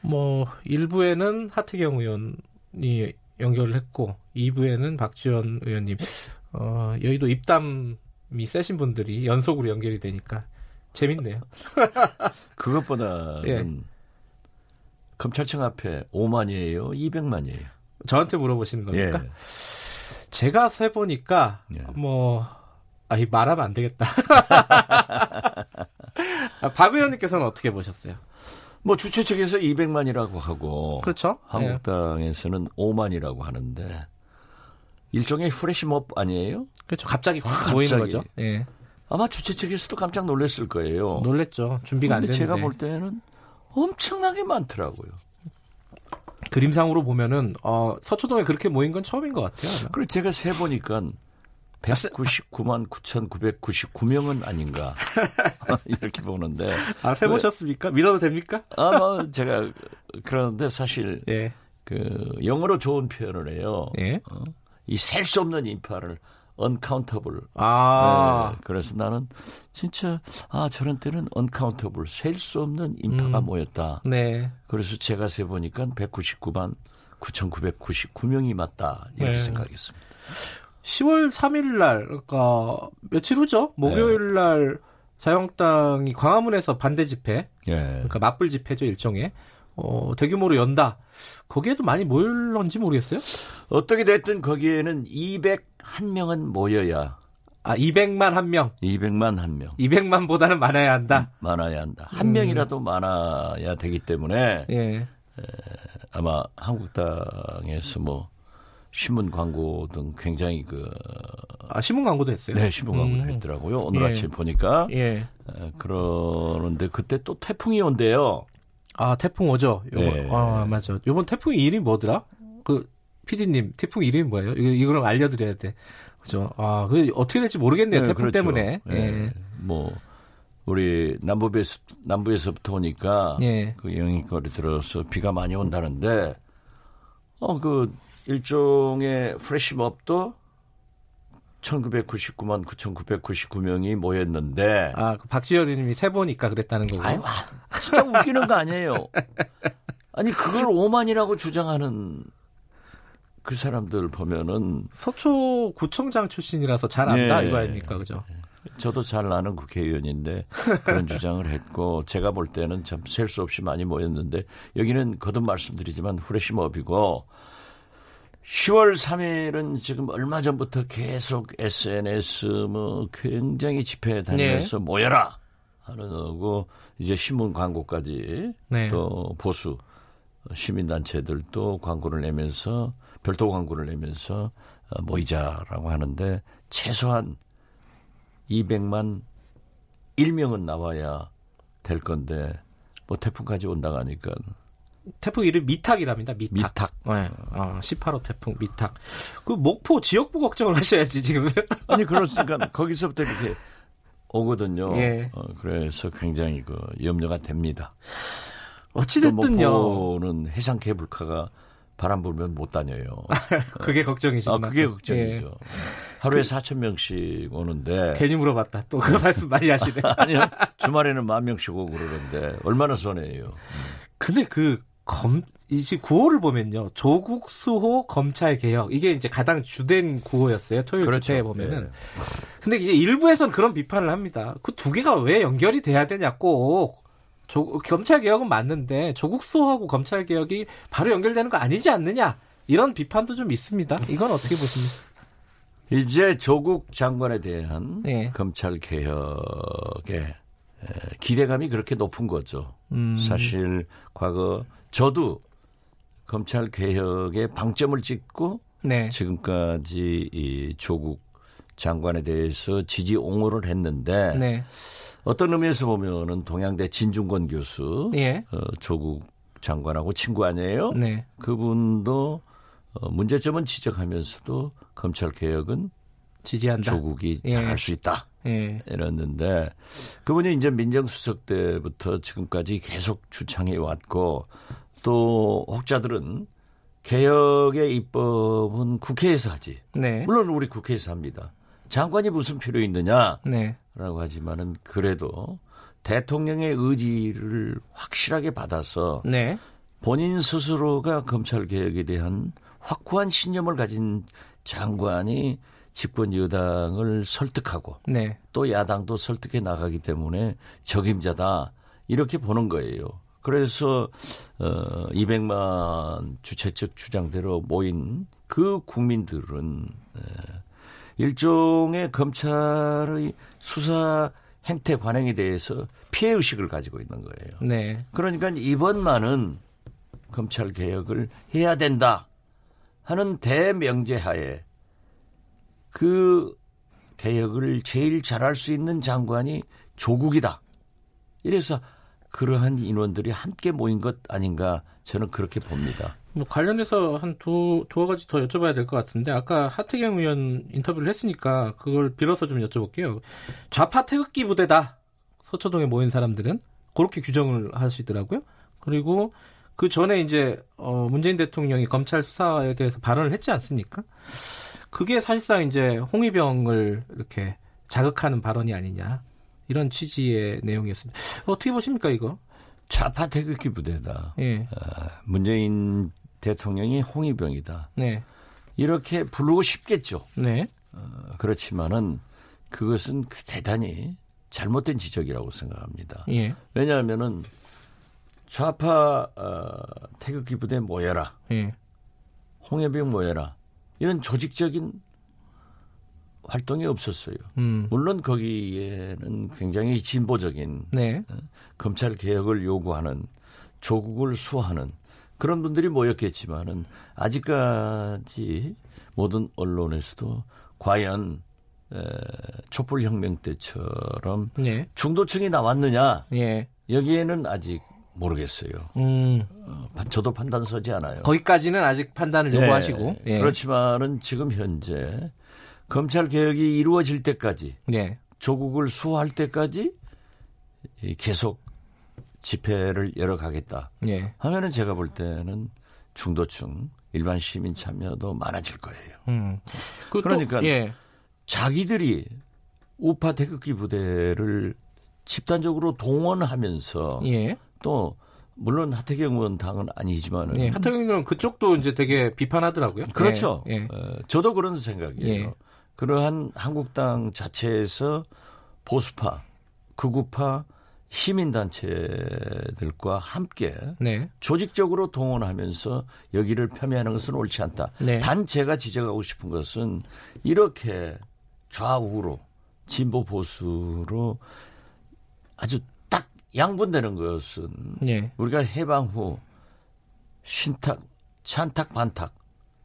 뭐 1부에는 하태경 의원이 연결을 했고 2부에는 박지원 의원님. 어, 여의도 입담이 세신 분들이 연속으로 연결이 되니까 재밌네요. 그것보다는 예. 검찰청 앞에 5만이에요, 200만이에요. 저한테 물어보시는 예. 겁니까? 제가 세 보니까 예. 뭐 아이 말하면 안 되겠다. 아, 박 의원님께서는 어떻게 보셨어요? 뭐 주최 측에서 200만이라고 하고 그렇죠. 한국당에서는 5만이라고 하는데 일종의 프레시몹 아니에요? 그렇죠. 갑자기 확. 모이는 거죠. 예. 아마 주최 측에서도 깜짝 놀랐을 거예요. 놀랬죠. 준비가 안 됐는데. 제가 볼 때는 엄청나게 많더라고요. 그림상으로 보면은 어, 서초동에 그렇게 모인 건 처음인 것 같아요. 그리고 제가 세 보니까 199만 9,999명은 아닌가 이렇게 보는데 아, 세 보셨습니까? 믿어도 됩니까? 아마 제가 그러는데 사실 예. 그 영어로 좋은 표현을 해요. 예. 어? 이셀 수 없는 인파를 uncountable. 아. 네, 그래서 나는 진짜 아 저런 때는 uncountable 셀수 없는 인파가 음. 모였다. 네. 그래서 제가 세 보니까 199만 9,999명이 맞다 이렇게 네. 생각했습니다. 10월 3일 날, 그러니까 며칠 후죠? 목요일 날 자유한국당이 광화문에서 반대 집회, 예. 그러니까 맞불 집회죠 일종의 어, 대규모로 연다. 거기에도 많이 모일런지 모르겠어요. 어떻게 됐든 거기에는 201명은 모여야 아 200만 한 명, 200만 한 명. 200만보다는 많아야 한다. 많아야 한다. 한 음. 명이라도 많아야 되기 때문에 예. 아마 한국당에서 뭐 신문 광고 등 굉장히 그 아 신문 광고도 했어요. 네, 신문 광고도 음. 했더라고요. 오늘 예. 아침 보니까 예. 에, 그러는데 그때 또 태풍이 온대요. 아 태풍 오죠. 요번 네. 아 맞아. 요번 태풍 이름이 뭐더라? 그 PD님 태풍 이름이 뭐예요? 이거 이거를 알려드려야 돼. 그죠? 아, 그 어떻게 될지 모르겠네요. 네, 태풍 그렇죠. 때문에. 예. 예. 뭐 우리 남부에서 남부에서부터 오니까 예. 그 영향거리 들어서 비가 많이 온다는데 어 그 일종의 프레시몹도 1999만 9,999명이 모였는데 아, 그 박지현 의원님이 세 보니까 그랬다는 거고. 아유, 와, 진짜 웃기는 거 아니에요. 아니 그걸 5만이라고 주장하는 그 사람들 보면은 서초 구청장 출신이라서 잘 안다 예. 이거 아닙니까, 그죠? 저도 잘 아는 국회의원인데 그런 주장을 했고 제가 볼 때는 참 셀 수 없이 많이 모였는데 여기는 거듭 말씀드리지만 후레시업이고 10월 3일은 지금 얼마 전부터 계속 SNS 뭐 굉장히 집회 다니면서 모여라 하는 거고 이제 신문 광고까지 네. 또 보수 시민단체들도 광고를 내면서 별도 광고를 내면서 어, 모이자라고 하는데 최소한 200만 1명은 나와야 될 건데 뭐 태풍까지 온다고 하니까 태풍 이름 미탁이랍니다. 미탁. 미탁. 네. 아, 18호 태풍 미탁. 그 목포 지역부 걱정을 하셔야지 지금. 아니 그렇으니까 거기서부터 이렇게 오거든요. 예. 어, 그래서 굉장히 그 염려가 됩니다. 어찌 또 됐든요. 목포는 해상 케이블카가 바람 불면 못 다녀요. 그게 걱정이시구나. 아 그게 예. 걱정이죠. 하루에 4천 명씩 오는데 괜히 물어봤다. 또 그 말씀 많이 하시네. 아니요 주말에는 만 명씩 오고 그러는데 얼마나 손해예요. 근데 그 검, 이제 구호를 보면요. 조국 수호 검찰 개혁. 이게 이제 가장 주된 구호였어요. 토요일 그렇죠. 주체에 보면은. 네. 근데 이제 일부에서는 그런 비판을 합니다. 그 두 개가 왜 연결이 돼야 되냐 꼭. 조, 검찰 개혁은 맞는데 조국 수호하고 검찰 개혁이 바로 연결되는 거 아니지 않느냐. 이런 비판도 좀 있습니다. 이건 어떻게 보십니까? 이제 조국 장관에 대한 네. 검찰 개혁의 에, 기대감이 그렇게 높은 거죠. 음. 사실 과거 저도 검찰 개혁의 방점을 찍고 네. 지금까지 이 조국 장관에 대해서 지지 옹호를 했는데 네. 어떤 의미에서 보면은 동양대 진중권 교수 예. 어, 조국 장관하고 친구 아니에요? 네. 그분도 어, 문제점은 지적하면서도 검찰 개혁은 지지한다. 조국이 예. 잘할 수 있다. 예. 이랬는데 그분이 이제 민정수석 때부터 지금까지 계속 주창해 왔고 또 혹자들은 개혁의 입법은 국회에서 하지. 네. 물론 우리 국회에서 합니다. 장관이 무슨 필요 있느냐라고 네. 하지만은 그래도 대통령의 의지를 확실하게 받아서 네. 본인 스스로가 검찰 개혁에 대한 확고한 신념을 가진 장관이 집권 여당을 설득하고 네. 또 야당도 설득해 나가기 때문에 적임자다 이렇게 보는 거예요. 그래서 어 200만 주최 측 주장대로 모인 그 국민들은 에, 일종의 검찰의 수사 행태 관행에 대해서 피해 의식을 가지고 있는 거예요. 네. 그러니까 이번만은 검찰 개혁을 해야 된다 하는 대명제하에 그 개혁을 제일 잘할 수 있는 장관이 조국이다. 이래서 그러한 인원들이 함께 모인 것 아닌가 저는 그렇게 봅니다. 뭐 관련해서 한 두, 두어 가지 더 여쭤봐야 될 것 같은데, 아까 하태경 의원 인터뷰를 했으니까 그걸 빌어서 좀 여쭤볼게요. 좌파 태극기 부대다. 서초동에 모인 사람들은. 그렇게 규정을 하시더라고요. 그리고 그 전에 이제, 어, 문재인 대통령이 검찰 수사에 대해서 발언을 했지 않습니까? 그게 사실상 이제 홍위병을 이렇게 자극하는 발언이 아니냐. 이런 취지의 내용이었습니다. 어떻게 보십니까, 이거? 좌파 태극기 부대다. 예. 문재인 대통령이 홍위병이다. 네. 이렇게 부르고 싶겠죠. 네. 어, 그렇지만은 그것은 그 대단히 잘못된 지적이라고 생각합니다. 예. 왜냐하면은 좌파 어, 태극기 부대 모여라, 예. 홍해병 모여라 이런 조직적인 활동이 없었어요. 음. 물론 거기에는 굉장히 진보적인 네. 검찰 개혁을 요구하는 조국을 수호하는 그런 분들이 모였겠지만은 아직까지 모든 언론에서도 과연 에, 촛불혁명 때처럼 네. 중도층이 나왔느냐 예. 여기에는 아직 모르겠어요. 음. 어, 저도 판단 서지 않아요. 거기까지는 아직 판단을 예, 요구하시고. 예. 그렇지만은 지금 현재 검찰 개혁이 이루어질 때까지 예. 조국을 수호할 때까지 이 계속 집회를 열어가겠다 예. 하면은 제가 볼 때는 중도층 일반 시민 참여도 많아질 거예요. 음. 그 또- 그러니까 예. 자기들이 우파 태극기 부대를 집단적으로 동원하면서 예. 또 물론 하태경 의원 당은 아니지만은 예. 하태경 의원 그쪽도 이제 되게 비판하더라고요. 그렇죠. 예. 예. 어, 저도 그런 생각이에요. 예. 그러한 한국당 자체에서 보수파, 극우파 시민단체들과 함께 네. 조직적으로 동원하면서 여기를 폄훼하는 것은 옳지 않다. 네. 단 제가 지적하고 싶은 것은 이렇게 좌우로 진보 보수로 아주 딱 양분되는 것은 예. 우리가 해방 후 신탁, 찬탁, 반탁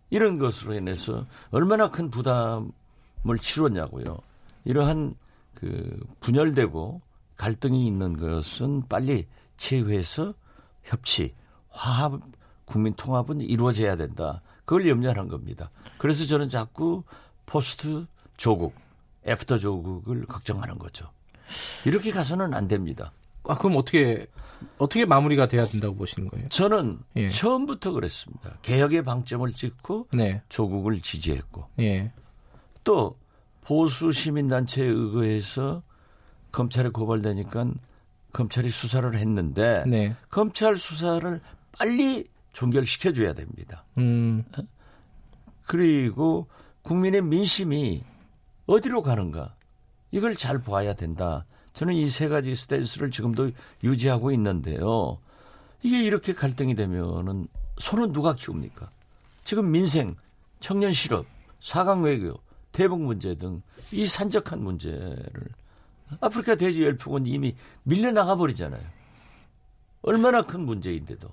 이런 것으로 인해서 얼마나 큰 부담을 치렀냐고요. 이러한 그 분열되고 갈등이 있는 것은 빨리 체회해서 협치, 화합, 국민 통합은 이루어져야 된다. 그걸 염려하는 겁니다. 그래서 저는 자꾸 post 조국, after 조국을 걱정하는 거죠. 이렇게 가서는 안 됩니다. 아 그럼 어떻게 어떻게 마무리가 돼야 된다고 보시는 거예요? 저는 예. 처음부터 그랬습니다. 개혁의 방점을 찍고 네. 조국을 지지했고 예. 또 보수 시민단체에 의거해서 검찰에 고발되니까 검찰이 수사를 했는데 네. 검찰 수사를 빨리 종결시켜줘야 됩니다. 음. 그리고 국민의 민심이 어디로 가는가 이걸 잘 봐야 된다. 저는 이 세 가지 스탠스를 지금도 유지하고 있는데요. 이게 이렇게 갈등이 되면은 손은 누가 키웁니까? 지금 민생, 청년 실업, 사강 외교, 대북 문제 등 이 산적한 문제를 아프리카 돼지 열풍은 이미 밀려나가 버리잖아요. 얼마나 큰 문제인데도.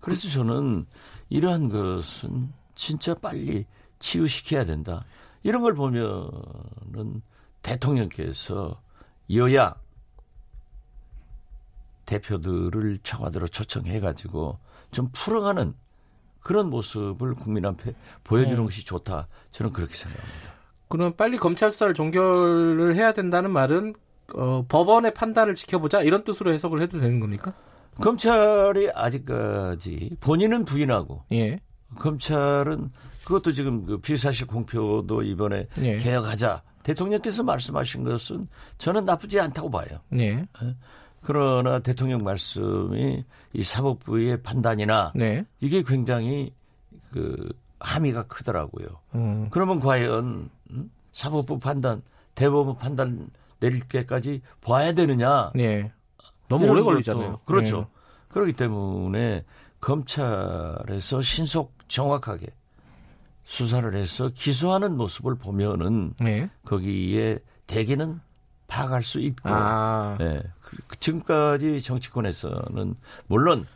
그래서 저는 이러한 것은 진짜 빨리 치유시켜야 된다. 이런 걸 보면은 대통령께서 여야 대표들을 청와대로 초청해가지고 좀 풀어가는 그런 모습을 국민 앞에 보여주는 네. 것이 좋다. 저는 그렇게 생각합니다. 그럼 빨리 검찰 수사를 종결을 해야 된다는 말은 어, 법원의 판단을 지켜보자 이런 뜻으로 해석을 해도 되는 겁니까? 검찰이 아직까지 본인은 부인하고 예. 검찰은 그것도 지금 그 비사실 공표도 이번에 예. 개혁하자. 대통령께서 말씀하신 것은 저는 나쁘지 않다고 봐요. 네. 그러나 대통령 말씀이 이 사법부의 판단이나 네. 이게 굉장히 그 함의가 크더라고요. 음. 그러면 과연 음? 사법부 판단, 대법원 판단 내릴 때까지 봐야 되느냐? 네. 너무 오래 걸리잖아요. 그렇죠. 네. 그렇기 때문에 검찰에서 신속 정확하게 수사를 해서 기소하는 모습을 보면은 네. 거기에 대개는 파악할 수 있고 아. 그 지금까지 정치권에서는 물론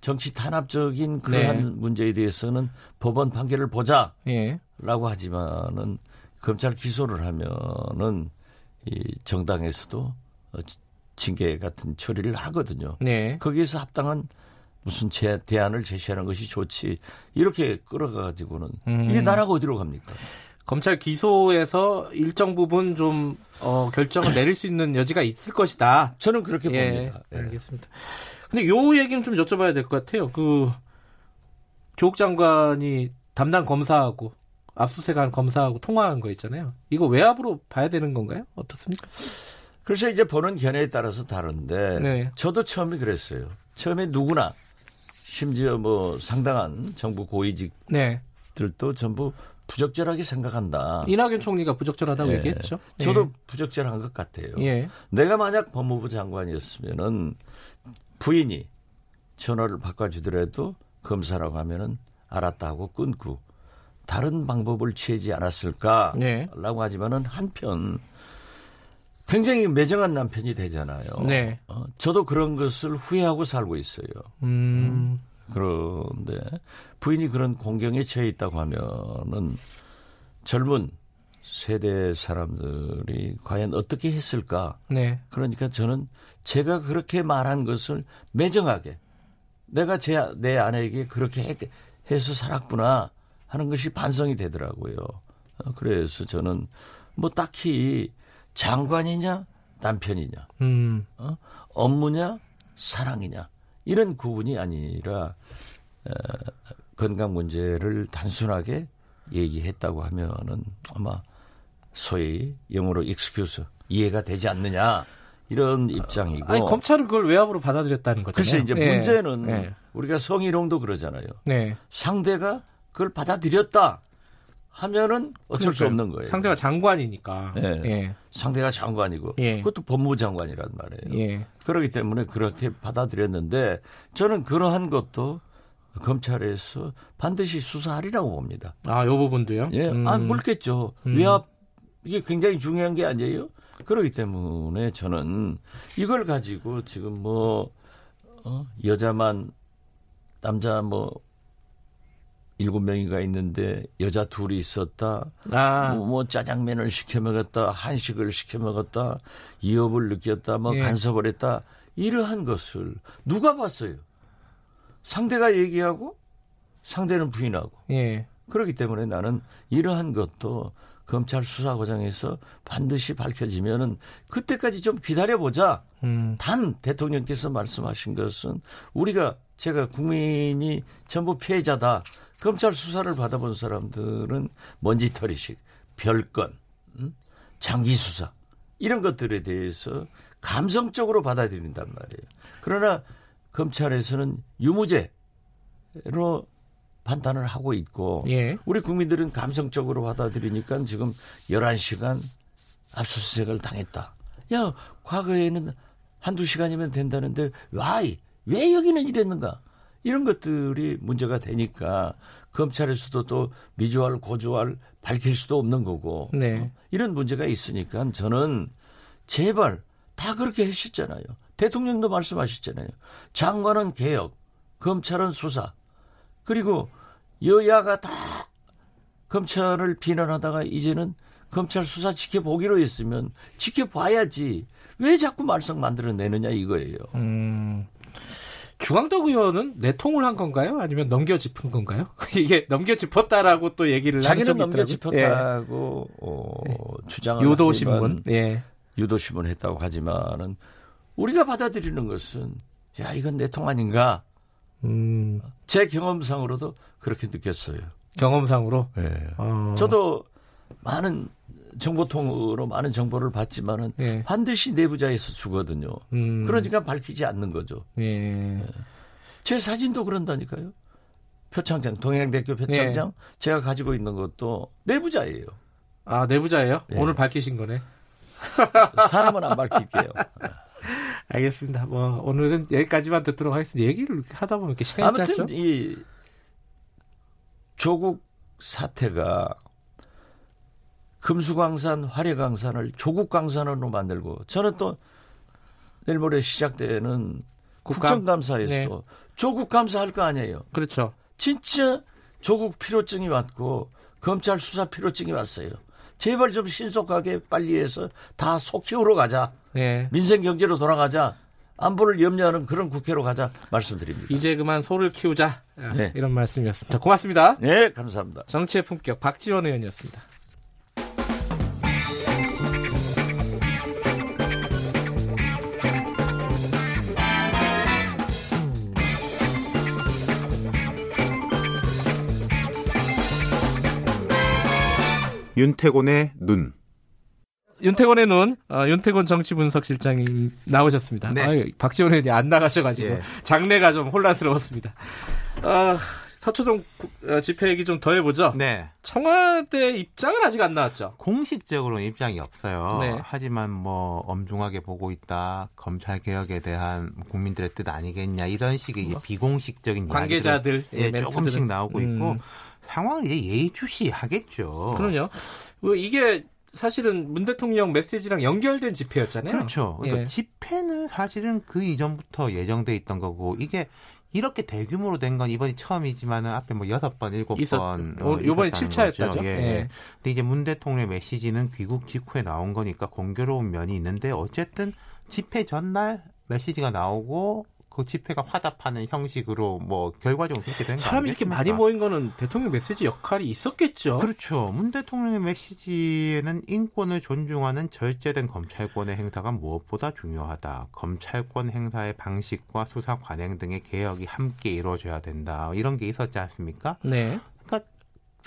정치 탄압적인 그러한 네. 문제에 대해서는 법원 판결을 보자라고 예. 하지만은 검찰 기소를 하면은 이 정당에서도 어, 지- 징계 같은 처리를 하거든요. 네. 거기에서 합당한 무슨 제, 대안을 제시하는 것이 좋지 이렇게 끌어가지고는 음. 이게 나라가 어디로 갑니까? 검찰 기소에서 일정 부분 좀 어, 결정을 내릴 수 있는 여지가 있을 것이다. 저는 그렇게 예, 봅니다. 예. 알겠습니다. 근데 요 얘기는 좀 여쭤봐야 될 것 같아요. 그 조국 장관이 담당 검사하고 압수수색한 검사하고 통화한 거 있잖아요. 이거 외압으로 봐야 되는 건가요? 어떻습니까? 그래서 이제 보는 견해에 따라서 다른데 네. 저도 처음에 그랬어요. 처음에 누구나 심지어 뭐 상당한 정부 고위직들도 네. 전부 부적절하게 생각한다. 이낙연 총리가 부적절하다고 예. 얘기했죠. 저도 부적절한 것 같아요. 예. 예. 내가 만약 법무부 장관이었으면은 부인이 전화를 바꿔주더라도 검사라고 하면은 알았다 하고 끊고 다른 방법을 취하지 않았을까라고 네. 하지만은 한편 굉장히 매정한 남편이 되잖아요. 네. 어, 저도 그런 것을 후회하고 살고 있어요. 음. 그런데 부인이 그런 공경에 처해 있다고 하면은 젊은 세대 사람들이 과연 어떻게 했을까? 네. 그러니까 저는 제가 그렇게 말한 것을 매정하게 내가 제, 내 아내에게 그렇게 해, 해서 살았구나 하는 것이 반성이 되더라고요. 어, 그래서 저는 뭐 딱히 장관이냐 남편이냐 음. 어? 업무냐 사랑이냐 이런 구분이 아니라 어, 건강 문제를 단순하게 얘기했다고 하면은 아마 소위 영어로 excuse 이해가 되지 않느냐 이런 입장이고 아니 검찰은 그걸 외압으로 받아들였다는 거잖아요. 글쎄 이제 예. 문제는 네. 우리가 성희롱도 그러잖아요. 네. 상대가 그걸 받아들였다 하면은 어쩔 수 그러니까요. 없는 거예요. 상대가 장관이니까. 네. 예. 상대가 장관이고 예. 그것도 법무부 장관이란 말이에요. 예. 그렇기 때문에 그렇게 받아들였는데 저는 그러한 것도 검찰에서 반드시 수사하리라고 봅니다. 아, 요 부분도요? 예, 음. 아 물겠죠. 음. 외압 이게 굉장히 중요한 게 아니에요. 그렇기 때문에 저는 이걸 가지고 지금 뭐 어, 여자만 남자 뭐 일곱 명이가 있는데 여자 둘이 있었다. 아, 뭐, 뭐 짜장면을 시켜 먹었다, 한식을 시켜 먹었다, 이업을 느꼈다, 뭐 예. 간섭을 했다. 이러한 것을 누가 봤어요? 상대가 얘기하고 상대는 부인하고. 예. 그렇기 때문에 나는 이러한 것도 검찰 수사 과정에서 반드시 밝혀지면은 그때까지 좀 기다려보자. 음. 단 대통령께서 말씀하신 것은 우리가 제가 국민이 전부 피해자다. 검찰 수사를 받아본 사람들은 먼지털이식, 별건, 음? 장기 수사 이런 것들에 대해서 감성적으로 받아들인단 말이에요. 그러나 검찰에서는 유무죄 수사로 판단을 하고 있고 예. 우리 국민들은 감성적으로 받아들이니까 지금 11시간 압수수색을 당했다. 야, 과거에는 한두 시간이면 된다는데 와이 왜 여기는 이랬는가? 이런 것들이 문제가 되니까 검찰에서도 또 미주알 고주알 밝힐 수도 없는 거고 네. 어? 이런 문제가 있으니까 저는 제발 다 그렇게 하셨잖아요. 대통령도 말씀하셨잖아요. 장관은 개혁, 검찰은 수사. 그리고 여야가 다 검찰을 비난하다가 이제는 검찰 수사 지켜보기로 했으면 지켜봐야지. 왜 자꾸 말썽 만들어내느냐 이거예요. 음. 중앙덕 의원은 내통을 한 건가요? 아니면 넘겨짚은 건가요? 이게 넘겨짚었다라고 또 얘기를 자기는. 넘겨짚었다고 어, 주장을 예. 요도 하지만 신문. 예. 유도신문 했다고 하지만은 우리가 받아들이는 것은 야 이건 내통 아닌가 음. 제 경험상으로도 그렇게 느꼈어요. 경험상으로. 예. 어. 저도 많은 정보통으로 많은 정보를 받지만은 예. 반드시 내부자에서 주거든요. 음. 그러니까 밝히지 않는 거죠. 예. 제 사진도 그런다니까요. 표창장 동양대학교 표창장 예. 제가 가지고 있는 것도 내부자예요. 아 내부자예요? 예. 오늘 밝히신 거네. 사람은 안 밝힐게요. 알겠습니다. 뭐 오늘은 여기까지만 듣도록 하겠습니다. 얘기를 하다 보면 이렇게 시간이 짧죠? 아무튼 이 조국 사태가 금수강산, 화려강산을 조국강산으로 만들고 저는 또 내일 모레 시작되는? 국정감사에서 네. 조국 감사할 거 아니에요. 그렇죠. 진짜 조국 피로증이 왔고 검찰 수사 피로증이 왔어요. 제발 좀 신속하게 빨리 해서 다속 키우러 가자. 예. 민생 경제로 돌아가자. 안보를 염려하는 그런 국회로 가자 말씀드립니다. 이제 그만 소를 키우자. 아, 네. 이런 말씀이었습니다. 고맙습니다. 네, 감사합니다. 정치의 품격 박지원 의원이었습니다. 윤태곤의 눈. 윤태곤의 눈, 어, 윤태곤 정치분석실장이 나오셨습니다. 네. 아유, 박지원 의원이 안 나가셔가지고 예. 장례가 좀 혼란스러웠습니다. 어, 서초동 구- 어, 집회 얘기 좀 더 해보죠. 네. 청와대 입장은 아직 안 나왔죠. 공식적으로는 입장이 없어요. 네. 하지만 뭐 엄중하게 보고 있다. 검찰 개혁에 대한 국민들의 뜻 아니겠냐 이런 식의 이제 비공식적인 뭐 관계자들 예. 조금씩 나오고 있고 음. 상황을 예의주시하겠죠. 그럼요. 뭐 이게 사실은 문 대통령 메시지랑 연결된 집회였잖아요. 그렇죠. 그러니까 예. 집회는 사실은 그 이전부터 예정돼 있던 거고 이게 이렇게 대규모로 된 건 이번이 처음이지만은 앞에 뭐 여섯 번, 일곱 번 어, 요번이 있었다는 7차였다죠. 거죠. 예. 예. 근데 이제 문 대통령의 메시지는 귀국 직후에 나온 거니까 공교로운 면이 있는데 어쨌든 집회 전날 메시지가 나오고 그 집회가 화답하는 형식으로 뭐 결과적으로 그렇게 된거 사람이 이렇게 많이 모인 거는 대통령 메시지 역할이 있었겠죠. 그렇죠. 문 대통령의 메시지에는 인권을 존중하는 절제된 검찰권의 행사가 무엇보다 중요하다. 검찰권 행사의 방식과 수사 관행 등의 개혁이 함께 이루어져야 된다. 이런 게 있었지 않습니까? 네. 그러니까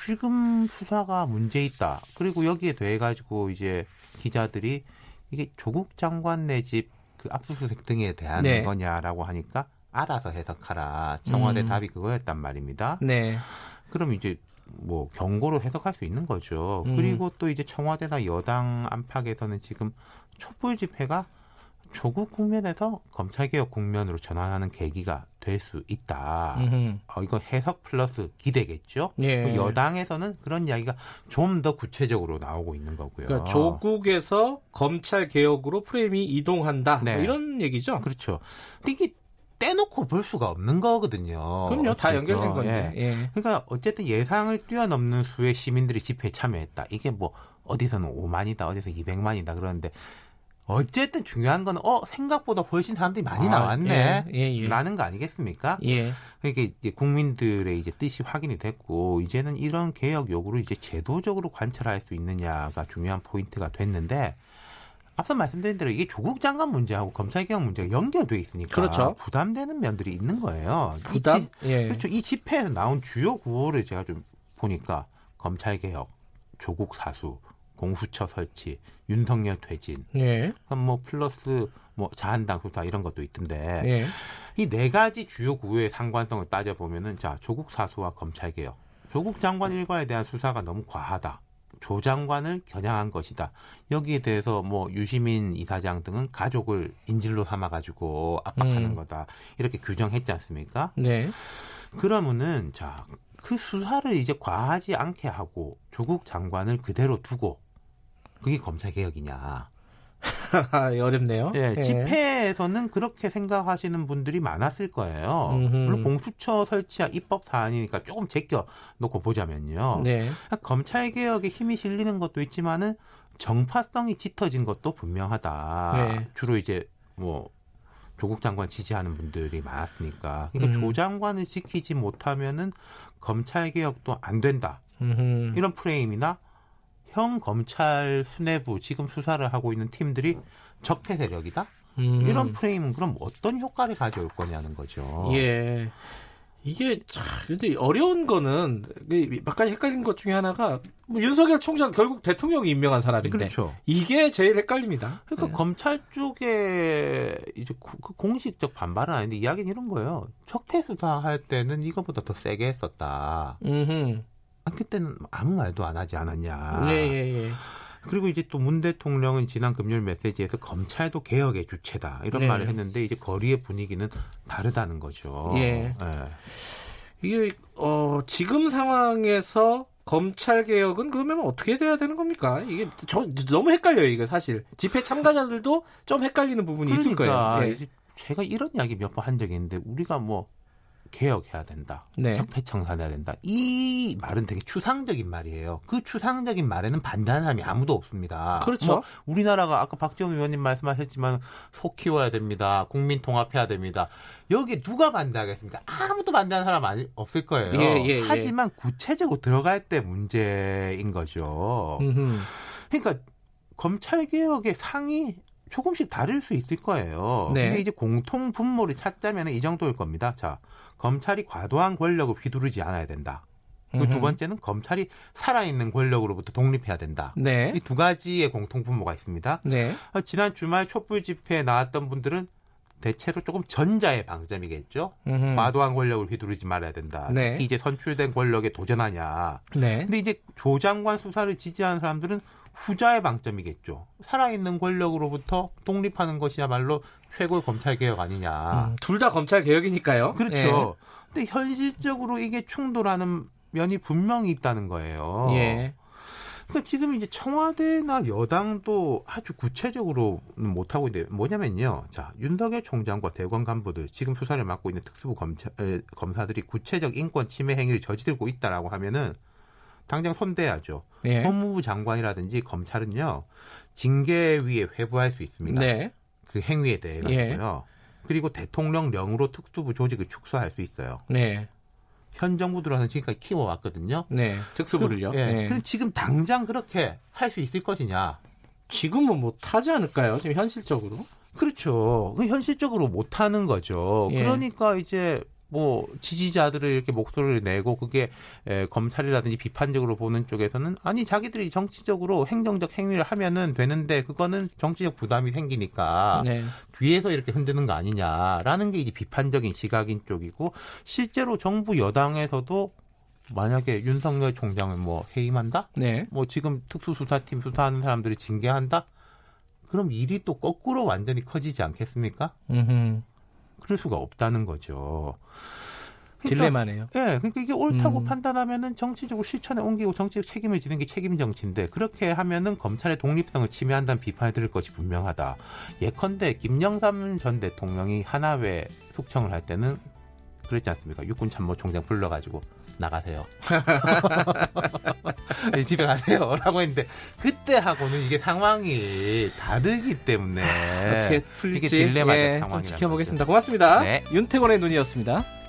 지금 수사가 문제 있다. 그리고 여기에 대해 가지고 이제 기자들이 이게 조국 장관 내 집 그 압수수색 등에 대한 네. 거냐라고 하니까 알아서 해석하라. 청와대 음. 답이 그거였단 말입니다. 네. 그럼 이제 뭐 경고로 해석할 수 있는 거죠. 음. 그리고 또 이제 청와대나 여당 안팎에서는 지금 촛불 집회가 조국 국면에서 검찰개혁 국면으로 전환하는 계기가 될 수 있다. 음흠. 어, 이거 해석 플러스 기대겠죠. 예. 또 여당에서는 그런 이야기가 좀 더 구체적으로 나오고 있는 거고요. 그러니까 조국에서 검찰 개혁으로 프레임이 이동한다. 네. 뭐 이런 얘기죠. 그렇죠. 이게 떼놓고 볼 수가 없는 거거든요. 그럼요. 다. 연결된 건데. 예. 예. 그러니까 어쨌든 예상을 뛰어넘는 수의 시민들이 집회에 참여했다. 이게 뭐 어디서는 5만이다, 어디서 200만이다 그러는데 어쨌든 중요한 건 어 생각보다 훨씬 사람들이 많이 아, 나왔네. 예, 예, 예. 라는 거 아니겠습니까? 예. 그러니까 이제 국민들의 이제 뜻이 확인이 됐고 이제는 이런 개혁 요구를 이제 제도적으로 관철할 수 있느냐가 중요한 포인트가 됐는데 앞서 말씀드린 대로 이게 조국 장관 문제하고 검찰 개혁 문제가 연결돼 있으니까 그렇죠. 부담되는 면들이 있는 거예요. 이 부담? 지- 예. 그렇죠. 이 집회에서 나온 주요 구호를 제가 좀 보니까 검찰 개혁, 조국 사수, 공수처 설치, 윤석열 퇴진, 예. 뭐 플러스 뭐 자한당 수사 이런 것도 있던데 예. 이네 가지 주요 구호의 상관성을 따져 보면은 자 조국 사수와 검찰 개혁, 조국 장관 일과에 대한 수사가 너무 과하다. 조 장관을 겨냥한 것이다. 여기에 대해서 뭐 유시민 이사장 등은 가족을 인질로 삼아가지고 압박하는 음. 거다. 이렇게 규정했지 않습니까? 네. 그러면은 자 그 수사를 이제 과하지 않게 하고 조국 장관을 그대로 두고 그게 검찰 개혁이냐? 어렵네요. 예, 집회에서는 그렇게 생각하시는 분들이 많았을 거예요. 음흠. 물론 공수처 설치와 입법 사안이니까 조금 제껴 놓고 보자면요. 네. 검찰 개혁에 힘이 실리는 것도 있지만은 정파성이 짙어진 것도 분명하다. 네. 주로 이제 뭐 조국 장관 지지하는 분들이 많았으니까. 그러니까 음. 조 장관을 지키지 못하면은 검찰 개혁도 안 된다. 음흠. 이런 프레임이나 형 검찰 수뇌부 지금 수사를 하고 있는 팀들이 적폐 세력이다. 음. 이런 프레임은 그럼 어떤 효과를 가져올 거냐는 거죠. 예. 이게 참 근데 어려운 거는 가지 헷갈린 것 중에 하나가 뭐 윤석열 총장 결국 대통령이 임명한 사람인데 그렇죠. 이게 제일 헷갈립니다. 그러니까 네. 검찰 쪽에 이제 고- 그 공식적 반발은 아닌데 이야기는 이런 거예요. 적폐 수사할 때는 이거보다 더 세게 했었다. 음흠. 아, 그때는 아무 말도 안 하지 않았냐. 예, 예, 예. 그리고 이제 또 문 대통령은 지난 금요일 메시지에서 검찰도 개혁의 주체다 이런 네. 말을 했는데 이제 거리의 분위기는 다르다는 거죠. 예. 이게 어 지금 상황에서 검찰 개혁은 그러면 어떻게 돼야 되는 겁니까? 이게 저 너무 헷갈려요, 이게 사실. 집회 참가자들도 좀 헷갈리는 부분이 있을 그러니까 거예요. 예. 제가 이런 이야기 몇 번 한 적이 있는데 우리가 뭐 개혁해야 된다. 네. 적폐청산해야 된다. 이 말은 되게 추상적인 말이에요. 그 추상적인 말에는 반대하는 사람이 아무도 없습니다. 그렇죠. 뭐 우리나라가 아까 박지원 의원님 말씀하셨지만 소 키워야 됩니다. 국민 통합해야 됩니다. 여기 누가 반대하겠습니까? 아무도 반대하는 사람 아니, 없을 거예요. 예, 예, 예. 하지만 구체적으로 들어갈 때 문제인 거죠. 음흠. 그러니까 검찰 개혁의 상이 조금씩 다를 수 있을 거예요. 네. 근데 이제 공통 분모를 찾자면 이 정도일 겁니다. 자, 검찰이 과도한 권력을 휘두르지 않아야 된다. 그리고 두 음흠. 번째는 검찰이 살아있는 권력으로부터 독립해야 된다. 네. 이두 가지의 공통 분모가 있습니다. 네. 어, 지난 주말 촛불 집회에 나왔던 분들은 대체로 조금 전자의 방점이겠죠. 음흠. 과도한 권력을 휘두르지 말아야 된다. 네. 특히 이제 선출된 권력에 도전하냐. 네. 근데 이제 조 장관 수사를 지지하는 사람들은 후자의 방점이겠죠. 살아있는 권력으로부터 독립하는 것이야말로 최고의 검찰 개혁 아니냐. 음, 둘다 검찰 개혁이니까요. 그렇죠. 근데 현실적으로 이게 충돌하는 면이 분명히 있다는 거예요. 예. 예. 그러니까 지금 이제 청와대나 여당도 아주 구체적으로는 못하고 있는데 뭐냐면요. 자, 윤석열 총장과 대권 간부들, 지금 수사를 맡고 있는 특수부 검사, 에, 검사들이 구체적 인권 침해 행위를 저지르고 있다라고 하면은 당장 손대야죠. 예. 법무부 장관이라든지 검찰은요, 징계위에 회부할 수 있습니다. 네. 그 행위에 대해 가지고요. 그리고 대통령령으로 특수부 조직을 축소할 수 있어요. 네. 현 정부 들어서 지금까지 키워왔거든요. 네. 특수부를요. 그럼, 예. 네. 그럼 지금 당장 그렇게 할 수 있을 것이냐? 지금은 못 하지 않을까요? 지금 현실적으로. 그렇죠. 그 현실적으로 못 하는 거죠. 예. 그러니까 이제 뭐 지지자들을 이렇게 목소리를 내고 그게 에, 검찰이라든지 비판적으로 보는 쪽에서는 아니 자기들이 정치적으로 행정적 행위를 하면은 되는데 그거는 정치적 부담이 생기니까 네. 뒤에서 이렇게 흔드는 거 아니냐라는 게 이제 비판적인 시각인 쪽이고 실제로 정부 여당에서도 만약에 윤석열 총장을 뭐 해임한다? 네. 뭐 지금 특수수사팀 수사하는 사람들이 징계한다? 그럼 일이 또 거꾸로 완전히 커지지 않겠습니까? 음흠. 그럴 수가 없다는 거죠. 그러니까, 딜레마네요. 예, 그러니까 이게 옳다고 음. 판단하면은 정치적으로 실천에 옮기고 정치적 책임을 지는 게 책임 정치인데 그렇게 하면은 검찰의 독립성을 침해한다는 비판을 들을 것이 분명하다. 예컨대 김영삼 전 대통령이 하나회 숙청을 할 때는 그랬지 않습니까? 육군 참모총장 불러가지고 나가세요. 네, 집에 가세요 라고 했는데 그때 하고는 이게 상황이 다르기 때문에 어떻게 이게 풀릴지 딜레마적 예, 좀 상황이라는 지켜보겠습니다. 고맙습니다. 네. 윤태곤의 눈이었습니다.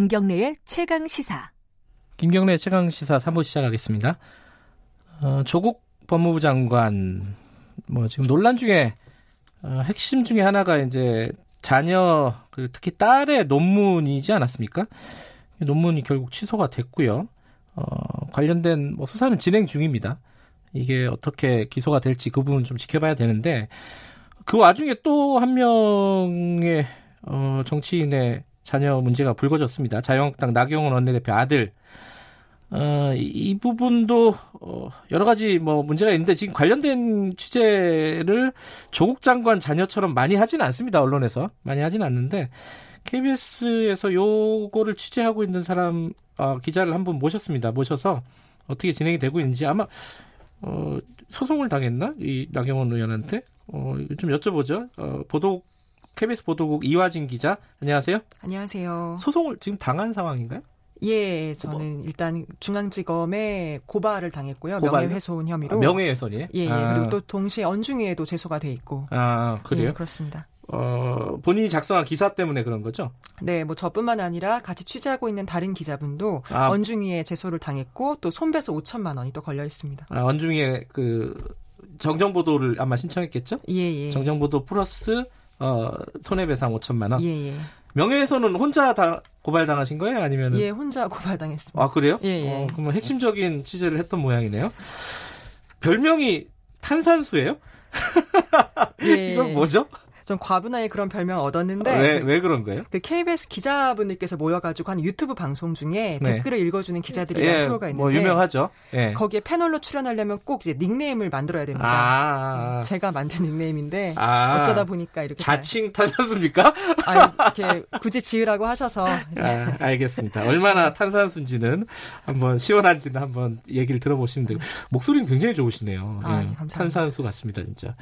김경래의 최강 시사. 김경래 최강 시사 3부 시작하겠습니다. 어, 조국 법무부 장관 뭐 지금 논란 중에 어, 핵심 중에 하나가 이제 자녀 그 특히 딸의 논문이지 않았습니까? 논문이 결국 취소가 됐고요. 어, 관련된 뭐 수사는 진행 중입니다. 이게 어떻게 기소가 될지 그 부분 좀 지켜봐야 되는데 그 와중에 또 한 명의 어, 정치인의 자녀 문제가 불거졌습니다. 자유한국당 나경원 원내대표 아들 어, 이, 이 부분도 어, 여러 가지 뭐 문제가 있는데 지금 관련된 취재를 조국 장관 자녀처럼 많이 하지는 않습니다. 언론에서 많이 하지는 않는데 KBS에서 요거를 취재하고 있는 사람 어, 기자를 한 분 모셨습니다. 모셔서 어떻게 진행이 되고 있는지 아마 어, 소송을 당했나 이 나경원 의원한테 어, 좀 여쭤보죠. 어, 보도 KBS 보도국 이화진 기자 안녕하세요. 안녕하세요. 소송을 지금 당한 상황인가요? 예, 저는 일단 중앙지검에 고발을 당했고요. 고발요? 명예훼손 혐의로. 아, 명예훼손이에요? 예, 예. 아. 그리고 또 동시에 언중위에도 제소가 돼 있고. 아 그래요? 예, 그렇습니다. 어, 본인이 작성한 기사 때문에 그런 거죠? 네, 뭐 저뿐만 아니라 같이 취재하고 있는 다른 기자분도 아. 언중위에 제소를 당했고 또 손배소 5천만 원이 또 걸려 있습니다. 아, 원중에 그 정정 보도를 아마 신청했겠죠? 예, 예. 정정 보도 플러스 어, 손해배상 5천만 원. 예, 예. 명예훼손은 혼자 다 고발당하신 거예요? 아니면 예, 혼자 고발당했습니다. 아 그래요? 예, 예. 어, 그러면 핵심적인 취재를 했던 모양이네요. 별명이 탄산수예요? 예. 이건 뭐죠? 좀 과분하게 그런 별명 얻었는데 왜, 그- 왜 그런 거예요? 그 KBS 기자분들께서 모여가지고 한 유튜브 방송 중에 네. 댓글을 읽어주는 기자들이라는 예, 프로가 있는데 뭐 유명하죠. 예. 거기에 패널로 출연하려면 꼭 이제 닉네임을 만들어야 됩니다. 아, 제가 만든 닉네임인데 아. 어쩌다 보니까 이렇게 자칭 탄산수입니까? 잘- 아, 이렇게 굳이 지으라고 하셔서 아, 알겠습니다. 얼마나 탄산수인지는 한번 시원한지는 한번 얘기를 들어보시면 되고 목소리는 굉장히 좋으시네요. 아, 예. 탄산수 같습니다, 진짜.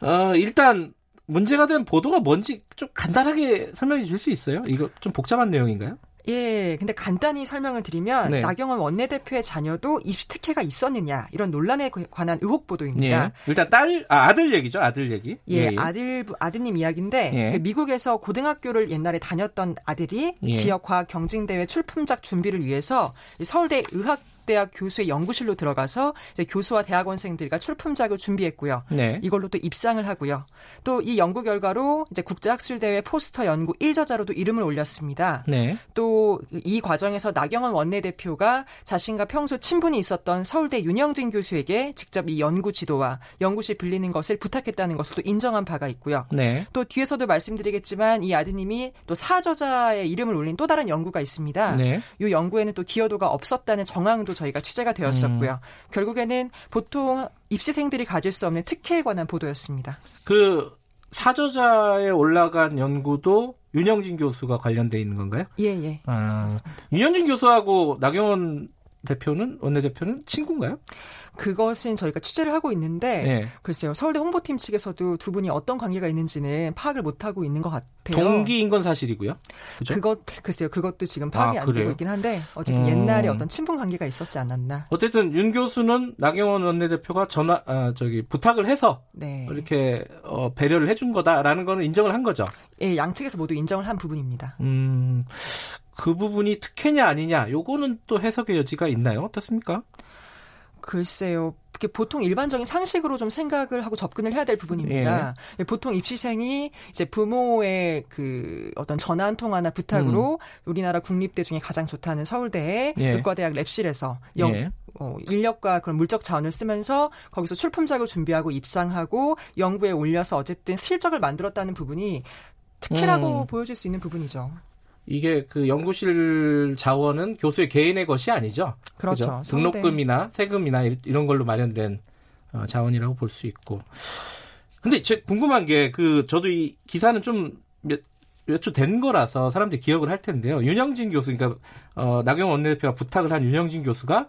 어, 일단 문제가 된 보도가 뭔지 좀 간단하게 설명해 주실 수 있어요? 이거 좀 복잡한 내용인가요? 예, 근데 간단히 설명을 드리면 네. 나경원 원내대표의 자녀도 입시 특혜가 있었느냐 이런 논란에 관한 의혹 보도입니다. 예. 일단 딸, 아, 아들 얘기죠, 아들 얘기. 예, 아들 아드님 이야기인데 예. 그 미국에서 고등학교를 옛날에 다녔던 아들이 예. 지역 과학 경쟁 대회 출품작 준비를 위해서 이 서울대 의학 대학 교수의 연구실로 들어가서 이제 교수와 대학원생들과 출품작을 준비했고요. 네. 이걸로 또 입상을 하고요. 또 이 연구 결과로 이제 국제학술대회 포스터 연구 1저자로도 이름을 올렸습니다. 네. 또 이 과정에서 나경원 원내대표가 자신과 평소 친분이 있었던 서울대 윤영진 교수에게 직접 이 연구 지도와 연구실 빌리는 것을 부탁했다는 또 인정한 바가 있고요. 네. 또 뒤에서도 말씀드리겠지만 이 아드님이 또 사저자의 이름을 올린 또 다른 연구가 있습니다. 네. 이 연구에는 또 기여도가 없었다는 정황도 저희가 취재가 되었었고요. 음. 결국에는 보통 입시생들이 가질 수 없는 특혜에 관한 보도였습니다. 그 사저자에 올라간 연구도 윤영진 교수가 관련돼 있는 건가요? 예, 예. 아, 윤영진 교수하고 나경원 대표는 원내대표는 친구인가요? 그것은 저희가 취재를 하고 있는데 네. 글쎄요 서울대 홍보팀 측에서도 두 분이 어떤 관계가 있는지는 파악을 못 하고 있는 것 같아요. 동기인 건 사실이고요. 그죠? 그것 글쎄요 그것도 지금 파악이 아, 안? 되고 있긴 한데 어쨌든 음. 옛날에 어떤 친분 관계가 있었지 않았나. 어쨌든 윤 교수는 나경원 원내대표가 전화 아, 저기 부탁을 해서 네. 이렇게 어, 배려를 해준 거다라는 거는 인정을 한 거죠. 예, 양측에서 모두 인정을 한 부분입니다. 음, 그 부분이 특혜냐 아니냐, 요거는 또 해석의 여지가 있나요? 어떻습니까? 글쎄요. 이게 보통 일반적인 상식으로 좀 생각을 하고 접근을 해야 될 부분입니다. 예, 보통 입시생이 이제 부모의 그 어떤 전화 한 통화나 부탁으로 우리나라 국립대 중에 가장 좋다는 서울대의 음. 예. 의과대학 랩실에서 영, 예. 어, 인력과 그런 물적 자원을 쓰면서 거기서 출품작을 준비하고 입상하고 연구에 올려서 어쨌든 실적을 만들었다는 부분이 특혜라고 음. 보여질 수 있는 부분이죠. 이게 그 연구실 자원은 교수의 개인의 것이 아니죠. 그렇죠. 그죠? 서울대. 등록금이나 세금이나 이- 이런 걸로 마련된 어, 자원이라고 볼 수 있고. 근데 제 궁금한 게 그 저도 이 기사는 좀몇몇주 된 거라서 사람들이 기억을 할 텐데요. 윤영진 교수, 그러니까 어, 나경원 원내대표가 부탁을 한 윤형진 교수가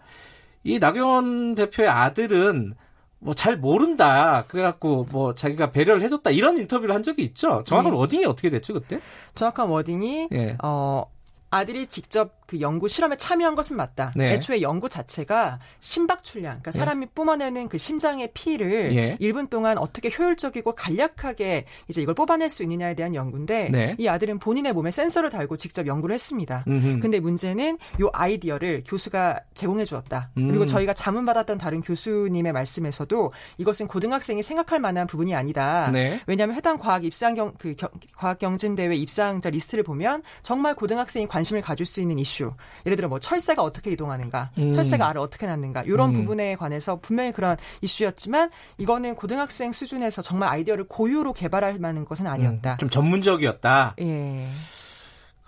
이 나경원 대표의 아들은 뭐 잘 모른다. 그래갖고 뭐 자기가 배려를 해줬다 이런 인터뷰를 한 적이 있죠. 정확한 네. wording이 어떻게 됐죠 그때? 정확한 wording이 예. 어 아들이 직접 그 연구 실험에 참여한 것은 맞다. 네. 애초에 연구 자체가 심박 출량, 그러니까 예. 사람이 뿜어내는 그 심장의 피를 예. 1분 동안 어떻게 효율적이고 간략하게 이제 이걸 뽑아낼 수 있느냐에 대한 연구인데 네. 이 아들은 본인의 몸에 센서를 달고 직접 연구를 했습니다. 음흠. 근데 문제는 요 아이디어를 교수가 제공해 주었다. 음. 그리고 저희가 자문 받았던 다른 교수님의 말씀에서도 이것은 고등학생이 생각할 만한 부분이 아니다. 네. 왜냐하면 해당 과학 입상 경, 그 겨- 과학 경진 대회 입상자 리스트를 보면 정말 고등학생이 관심을 가질 수 있는 이슈. 예를 들어 뭐 철새가 어떻게 이동하는가, 음. 철새가 알을 어떻게 낳는가 이런 음. 부분에 관해서 분명히 그런 이슈였지만 이거는 고등학생 수준에서 정말 아이디어를 고유로 개발할 만한 것은 아니었다. 좀 전문적이었다. 예.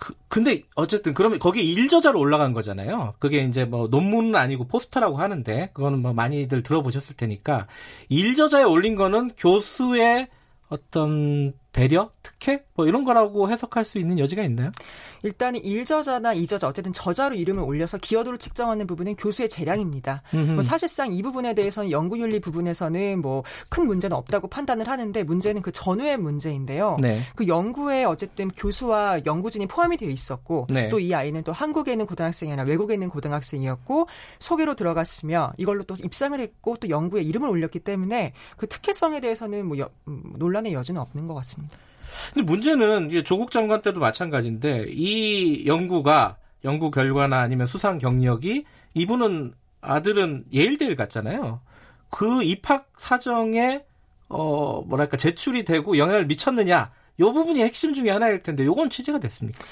그, 근데 어쨌든 그러면 거기 일저자로 올라간 거잖아요. 그게 이제 뭐 논문은 아니고 포스터라고 하는데 그거는 뭐 많이들 들어보셨을 테니까 일저자에 올린 거는 교수의 어떤 배려, 특혜 뭐 이런 거라고 해석할 수 있는 여지가 있나요? 일단은 일저자나 이저자 어쨌든 저자로 이름을 올려서 기여도를 측정하는 부분은 교수의 재량입니다. 뭐 사실상 이 부분에 대해서는 연구윤리 부분에서는 뭐 큰 문제는 없다고 판단을 하는데 문제는 그 전후의 문제인데요. 네. 그 연구에 어쨌든 교수와 연구진이 포함이 되어 있었고 네. 또이 아이는 또 한국에 있는 고등학생이 아니라 외국에 있는 고등학생이었고 소개로 들어갔으며 이걸로 또 입상을 했고 또 연구에 이름을 올렸기 때문에 그 특혜성에 대해서는 뭐 여- 음, 논란의 여지는 없는 것 같습니다. 근데 문제는 조국 장관 때도 마찬가지인데 이 연구가 연구 결과나 아니면 수상 경력이 이분은 아들은 예일대를 갔잖아요. 그 입학 사정에 어 뭐랄까 제출이 되고 영향을 미쳤느냐 요 부분이 핵심 중에 하나일 텐데 요건 취재가 됐습니까?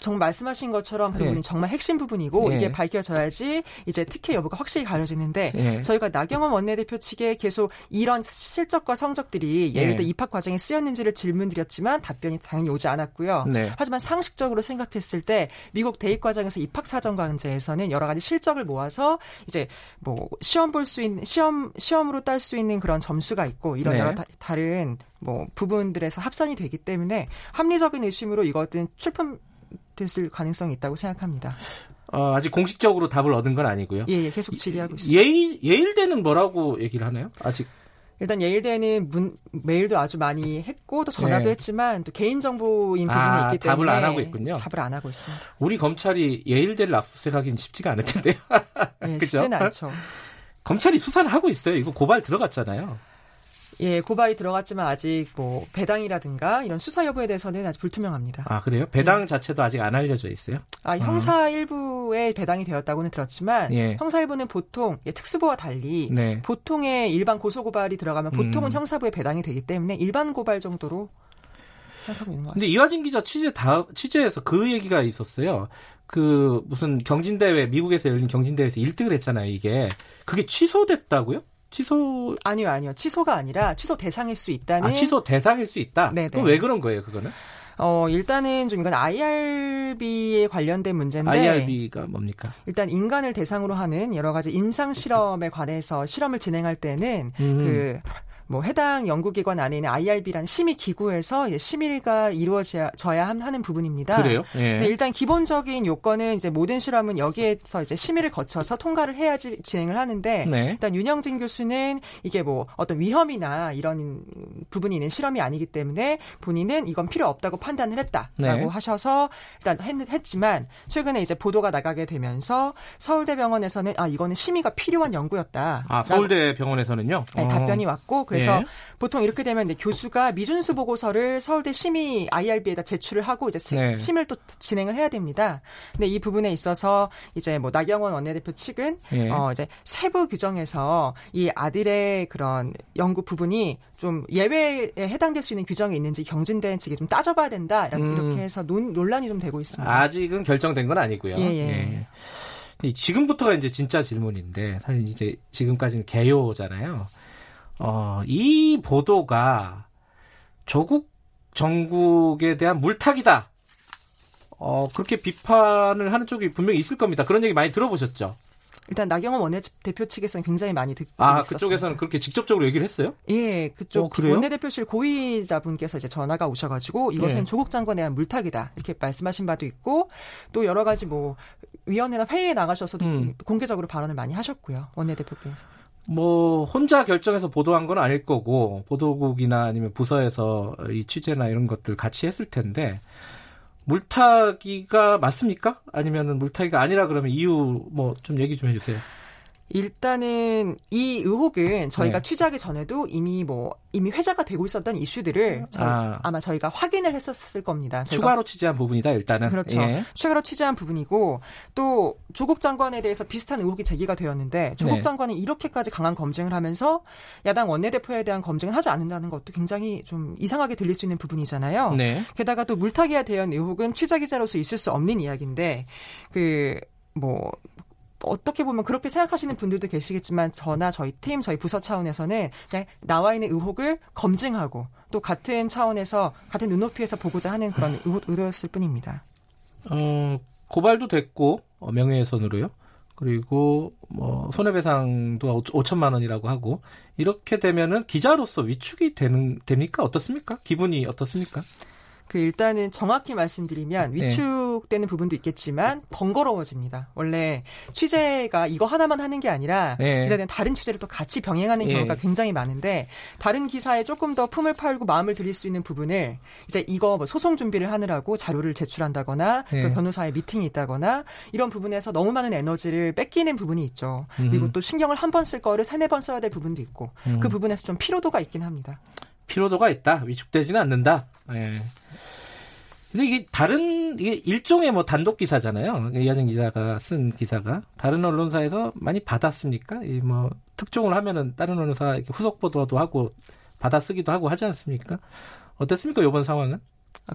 정말 말씀하신 것처럼 그 예. 부분이 정말 핵심 부분이고 예. 이게 밝혀져야지 이제 특혜 여부가 확실히 가려지는데 예. 저희가 나경원 원내대표 측에 계속 이런 실적과 성적들이 예를 예. 들어 입학 과정에 쓰였는지를 질문드렸지만 답변이 당연히 오지 않았고요. 네. 하지만 상식적으로 생각했을 때 미국 대입 과정에서 입학 사정 과제에서는 여러 가지 실적을 모아서 이제 뭐 시험 볼 수 있는 시험 시험으로 딸 수 있는 그런 점수가 있고 이런 네. 여러 다, 다른 뭐 부분들에서 합산이 되기 때문에 합리적인 의심으로 이것은 출품 됐을 가능성이 있다고 생각합니다. 어, 아직 공식적으로 답을 얻은 건 아니고요. 예, 예 계속 질의하고 있습니다. 예일 예일대는 뭐라고 얘기를 하나요? 아직 일단 예일대는 문, 메일도 아주 많이 했고 또 전화도 네. 했지만 또 개인정보인 부분이 아, 있기 답을 때문에 안 하고 있군요. 답을 안 하고 있습니다. 우리 검찰이 예일대를 압수수색하기는 쉽지가 않을 텐데요. 예, 그죠? 쉽지는 않죠. 검찰이 수사를 하고 있어요. 이거 고발 들어갔잖아요. 예, 고발이 들어갔지만 아직 뭐 배당이라든가 이런 수사 여부에 대해서는 아직 불투명합니다. 아 그래요? 배당 자체도 아직 안 알려져 있어요. 아, 형사 일부에 배당이 되었다고는 들었지만 예. 형사 일부는 보통 예, 특수부와 달리 네. 보통의 일반 고소 고발이 들어가면 보통은 음. 형사부에 배당이 되기 때문에 일반 고발 정도로 생각하고 있는 것 근데. 이화진 기자 취재 다 취재에서 그 얘기가 있었어요. 그 무슨 경진대회 미국에서 열린 경진대회에서 1등을 했잖아요. 이게 그게 취소됐다고요? 취소 아니요, 아니요. 취소가 아니라 취소 대상일 수 있다는 아 취소 대상일 수 있다. 네네. 그럼 왜 그런 거예요? 그거는 어, 일단은 좀 이건 IRB에 관련된 문제인데 IRB가 뭡니까? 일단 인간을 대상으로 하는 여러 가지 임상 실험에 관해서 실험을 진행할 때는 음. 그 뭐 해당 연구기관 안에 있는 IRB라는 심의 기구에서 심의가 이루어져야 하는 부분입니다. 그래요? 예. 네, 일단 기본적인 요건은 이제 모든 실험은 여기에서 이제 심의를 거쳐서 통과를 해야지 진행을 하는데 네. 일단 윤영진 교수는 이게 뭐 어떤 위험이나 이런 부분이 있는 실험이 아니기 때문에 본인은 이건 필요 없다고 판단을 했다라고 네. 하셔서 일단 했, 지만 최근에 이제 보도가 나가게 되면서 서울대병원에서는 아 이거는 심의가 필요한 연구였다. 아 서울대 병원에서는요. 네, 어. 답변이 왔고 그래서 예. 보통 이렇게 되면 이제 교수가 미준수 보고서를 서울대 심의 IRB에다 제출을 하고 이제 시- 네. 심을 또 진행을 해야 됩니다. 근데 이 부분에 있어서 이제 뭐 나경원 원내대표 측은 예. 어 이제 세부 규정에서 이 아들의 그런 연구 부분이 좀 예외에 해당될 수 있는 규정이 있는지 경진대원 측이 좀 따져봐야 된다 이렇게, 음. 이렇게 해서 논, 논란이 좀 되고 있습니다. 아직은 결정된 건 아니고요. 예, 예. 이 지금부터가 이제 진짜 질문인데 사실 이제 지금까지는 개요잖아요. 어, 이 보도가 조국 정국에 대한 물타기다. 어, 그렇게 비판을 하는 쪽이 분명히 있을 겁니다. 그런 얘기 많이 들어보셨죠? 일단 나경원 원내대표 측에서는 굉장히 많이 듣고 아, 있었습니다. 그쪽에서는 그렇게 직접적으로 얘기를 했어요? 예, 그쪽 어? 원내대표실 고위자분께서 이제 전화가 오셔가지고 이것은 예. 조국 장관에 대한 물타기다 이렇게 말씀하신 바도 있고 또 여러 가지 뭐 위원회나 회의에 나가셔서도 음. 공개적으로 발언을 많이 하셨고요 원내대표께서. 뭐 혼자 결정해서 보도한 건 아닐 거고 보도국이나 아니면 부서에서 이 취재나 이런 것들 같이 했을 텐데 물타기가 맞습니까? 아니면 물타기가 아니라 그러면 이유 뭐 좀 얘기 좀 해주세요. 일단은 이 의혹은 저희가 네. 취재하기 전에도 이미 뭐 이미 회자가 되고 있었던 이슈들을 저희, 아. 아. 마 저희가 확인을 했었을 겁니다. 추가로 취재한 부분이다 일단은. 그렇죠. 예. 추가로 취재한 부분이고 또 조국 장관에 대해서 비슷한 의혹이 제기가 되었는데 조국 네. 장관이 이렇게까지 강한 검증을 하면서 야당 원내대표에 대한 검증을 하지 않는다는 것도 굉장히 좀 이상하게 들릴 수 있는 부분이잖아요. 네. 게다가 또 물타기에 대한 의혹은 취재 기자로서 있을 수 없는 이야기인데 그 뭐 어떻게 보면 그렇게 생각하시는 분들도 계시겠지만 저나 저희 팀, 저희 부서 차원에서는 나와 있는 의혹을 검증하고 또 같은 차원에서 같은 눈높이에서 보고자 하는 그런 의도, 의도였을 뿐입니다. 어, 고발도 됐고 어, 명예훼손으로요. 그리고 뭐 손해배상도 5천만 원이라고 하고 이렇게 되면은 기자로서 위축이 되는 됩니까? 어떻습니까? 기분이 어떻습니까? 그 일단은 정확히 말씀드리면 네. 위축되는 부분도 있겠지만 번거로워집니다. 원래 취재가 이거 하나만 하는 게 아니라 네. 기자들은 다른 취재를 또 같이 병행하는 예. 경우가 굉장히 많은데 다른 기사에 조금 더 품을 팔고 마음을 들일 수 있는 부분을 이제 이거 뭐 소송 준비를 하느라고 자료를 제출한다거나 네. 또 변호사의 미팅이 있다거나 이런 부분에서 너무 많은 에너지를 뺏기는 부분이 있죠. 그리고 음. 또 신경을 한 번 쓸 거를 세네 번 써야 될 부분도 있고 음. 그 부분에서 좀 피로도가 있긴 합니다. 피로도가 있다. 위축되지는 않는다. 예. 근데 이게 다른 이게 일종의 뭐 단독 기사잖아요. 이하정 기자가 쓴 기사가 다른 언론사에서 많이 받았습니까? 이 뭐 특종을 하면은 다른 언론사 후속 보도도 하고 받아쓰기도 하고 하지 않습니까? 어땠습니까? 이번 상황은?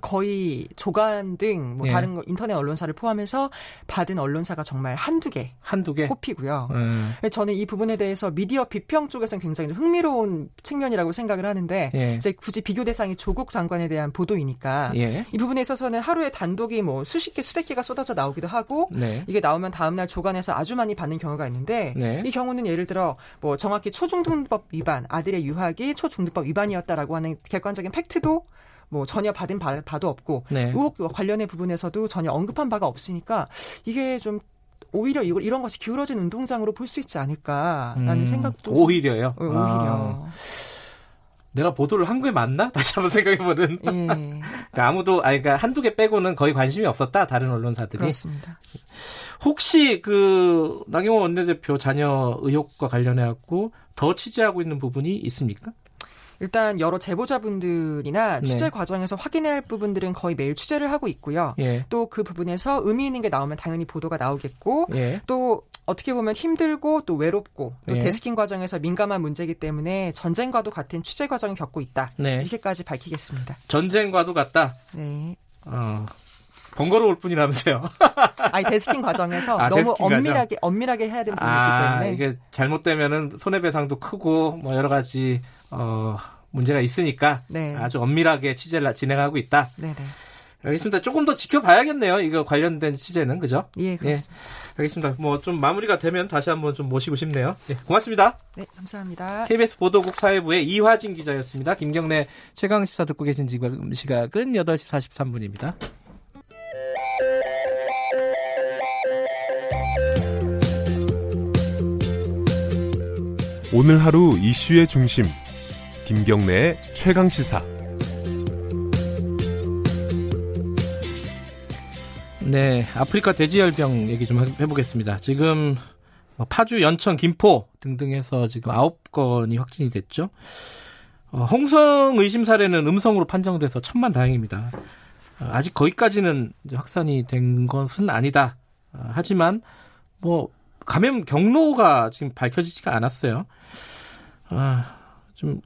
거의 조간 등뭐 예. 다른 거 인터넷 언론사를 포함해서 받은 언론사가 정말 한두 개 한두 개. 꼽히고요. 음. 저는 이 부분에 대해서 미디어 비평 쪽에서는 굉장히 흥미로운 측면이라고 생각을 하는데 예. 이제 굳이 비교 대상이 조국 장관에 대한 보도이니까 예. 이 부분에 있어서는 하루에 단독이 뭐 수십 개 수백 개가 쏟아져 나오기도 하고 네. 이게 나오면 다음 날 조간에서 아주 많이 받는 경우가 있는데 네. 이 경우는 예를 들어 뭐 정확히 초중등법 위반 아들의 유학이 초중등법 위반이었다라고 하는 객관적인 팩트도 뭐 전혀 받은 바, 바도 없고 네. 의혹 관련의 부분에서도 전혀 언급한 바가 없으니까 이게 좀 오히려 이거 이런 것이 기울어진 운동장으로 볼 수 있지 않을까라는 음, 생각도 좀- 오히려요. 어, 오히려 아, 내가 보도를 한 게 맞나? 다시 한번 생각해보는. 예 그러니까 아무도 아니 그러니까 한두 개 빼고는 거의 관심이 없었다 다른 언론사들이 그렇습니다. 혹시 그 나경원 원내대표 자녀 의혹과 관련해 갖고 더 취재하고 있는 부분이 있습니까? 일단 여러 제보자분들이나 네. 취재 과정에서 확인해야 할 부분들은 거의 매일 취재를 하고 있고요. 예. 또그 부분에서 의미 있는 게 나오면 당연히 보도가 나오겠고 예. 또 어떻게 보면 힘들고 또 외롭고 또 예. desking 과정에서 민감한 문제이기 때문에 전쟁과도 같은 취재 과정을 겪고 있다. 네. 이렇게까지 밝히겠습니다. 전쟁과도 같다. 네. 어. 번거로울 뿐이라면서요. 아니 desking 과정에서 아, 너무 desking 과정. 엄밀하게 엄밀하게 해야 되는 부분이기 아, 때문에 이게 잘못되면은 손해배상도 크고 뭐 여러 가지 어 문제가 있으니까 네. 아주 엄밀하게 취재를 진행하고 있다. 네네. 알겠습니다. 조금 더 지켜봐야겠네요. 이거 관련된 취재는 그죠? 예, 그렇습니다. 알겠습니다. 뭐 좀 마무리가 되면 다시 한번 좀 모시고 싶네요. 네, 고맙습니다. 네, 감사합니다. KBS 보도국 사회부의 이화진 기자였습니다. 김경래 최강 시사 듣고 계신 지금 시각은 8시 43분입니다. 오늘 하루 이슈의 중심 김경래의 최강 시사 네, 아프리카 돼지열병 얘기 좀 해보겠습니다. 지금 뭐 파주, 연천, 김포 등등해서 지금 9건이 확진이 됐죠. 어, 홍성 의심 사례는 음성으로 판정돼서 천만 다행입니다. 어, 아직 거기까지는 확산이 된 것은 아니다. 어, 하지만 뭐 감염 경로가 지금 밝혀지지가 않았어요. 아, 좀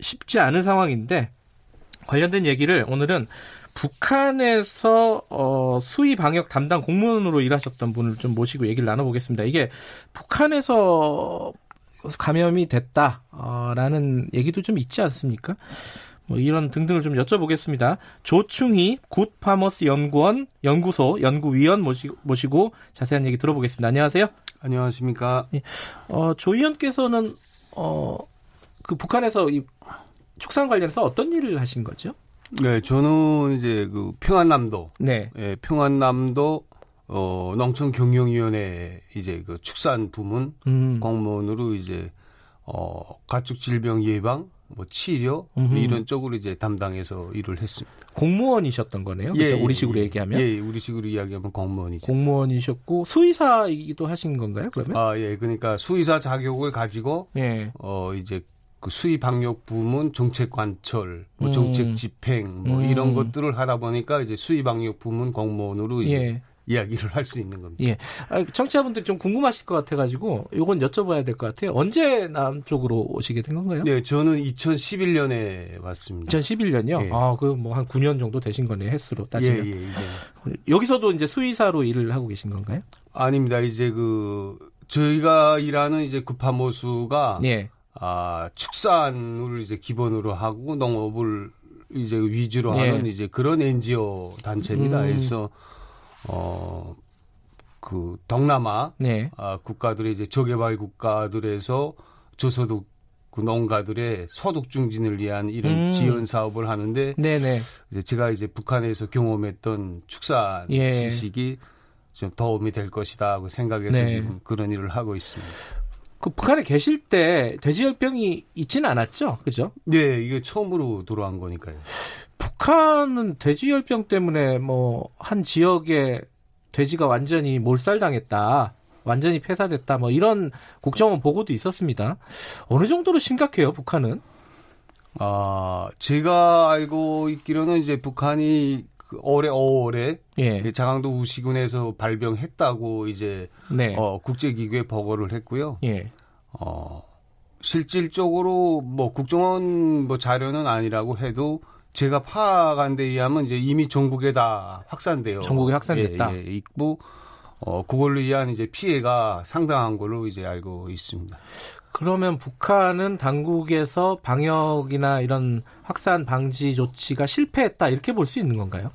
쉽지 않은 상황인데 관련된 얘기를 오늘은 북한에서 어, 수의 방역 담당 공무원으로 일하셨던 분을 좀 모시고 얘기를 나눠보겠습니다. 이게 북한에서 감염이 됐다라는 얘기도 좀 있지 않습니까? 뭐 이런 등등을 좀 여쭤보겠습니다. 조충희 Good Farmers 연구원 연구소 연구위원 모시고, 모시고 자세한 얘기 들어보겠습니다. 안녕하세요. 안녕하십니까? 어, 조 위원께서는 어, 그 북한에서 이 축산 관련해서 어떤 일을 하신 거죠? 네, 저는 이제 그 평안남도, 네, 예, 평안남도 어 농촌 경영위원회 이제 그 축산 부문 음, 공무원으로 이제 어 가축 질병 예방 뭐 치료 음흠. 이런 쪽으로 이제 담당해서 일을 했습니다. 공무원이셨던 거네요. 예, 그렇죠? 예, 우리식으로 예. 얘기하면. 예, 우리식으로 이야기하면 공무원이죠. 공무원이셨고 수의사이기도 하신 건가요? 그러면? 아, 예. 그러니까 수의사 자격을 가지고 예. 어 이제 그 수의 방역 부문 정책 관철, 뭐 음. 정책 집행 뭐 음. 이런 것들을 하다 보니까 이제 수의 방역 부문 공무원으로 예. 이야기를 할 수 있는 겁니다. 예. 아, 청취자분들이 좀 궁금하실 것 같아가지고 요건 여쭤봐야 될 것 같아요. 언제 남 쪽으로 오시게 된 건가요? 네, 저는 2011년에 왔습니다. 2011년요. 예. 아, 그 뭐 한 9년 정도 되신 거네요. 횟수로 따지면. 예, 예, 이제. 여기서도 이제 수의사로 일을 하고 계신 건가요? 아닙니다. 이제 그 저희가 일하는 이제 구파모수가 예. 아, 축산을 이제 기본으로 하고 농업을 이제 위주로 예. 하는 이제 그런 NGO 단체입니다. 음. 그래서 어, 그 동남아 네. 아, 국가들의 이제 저개발 국가들에서 저소득 그 농가들의 소득 증진을 위한 이런 음. 지원 사업을 하는데 네네. 이제 제가 이제 북한에서 경험했던 축산 예. 지식이 좀 도움이 될 것이다 하고 생각해서 네. 지금 그런 일을 하고 있습니다. 그 북한에 계실 때 돼지열병이 있지는 않았죠, 그죠? 네, 이게 처음으로 들어온 거니까요. 북한은 돼지열병 때문에 뭐 한 지역에 돼지가 완전히 몰살당했다. 완전히 폐사됐다. 뭐 이런 국정원 보고도 있었습니다. 어느 정도로 심각해요, 북한은? 아, 제가 알고 있기로는 이제 북한이 그 올해 5월에 예. 장항도 우시군에서 발병했다고 이제 네. 어, 국제기구에 보고를 했고요. 예. 어, 실질적으로 뭐 국정원 뭐 자료는 아니라고 해도 제가 파악한 데 의하면 이제 이미 전국에 다 확산돼요. 전국에 확산됐다. 예, 예, 있고 어 그걸로 인한 이제 피해가 상당한 걸로 이제 알고 있습니다. 그러면 북한은 당국에서 방역이나 이런 확산 방지 조치가 실패했다 이렇게 볼 수 있는 건가요?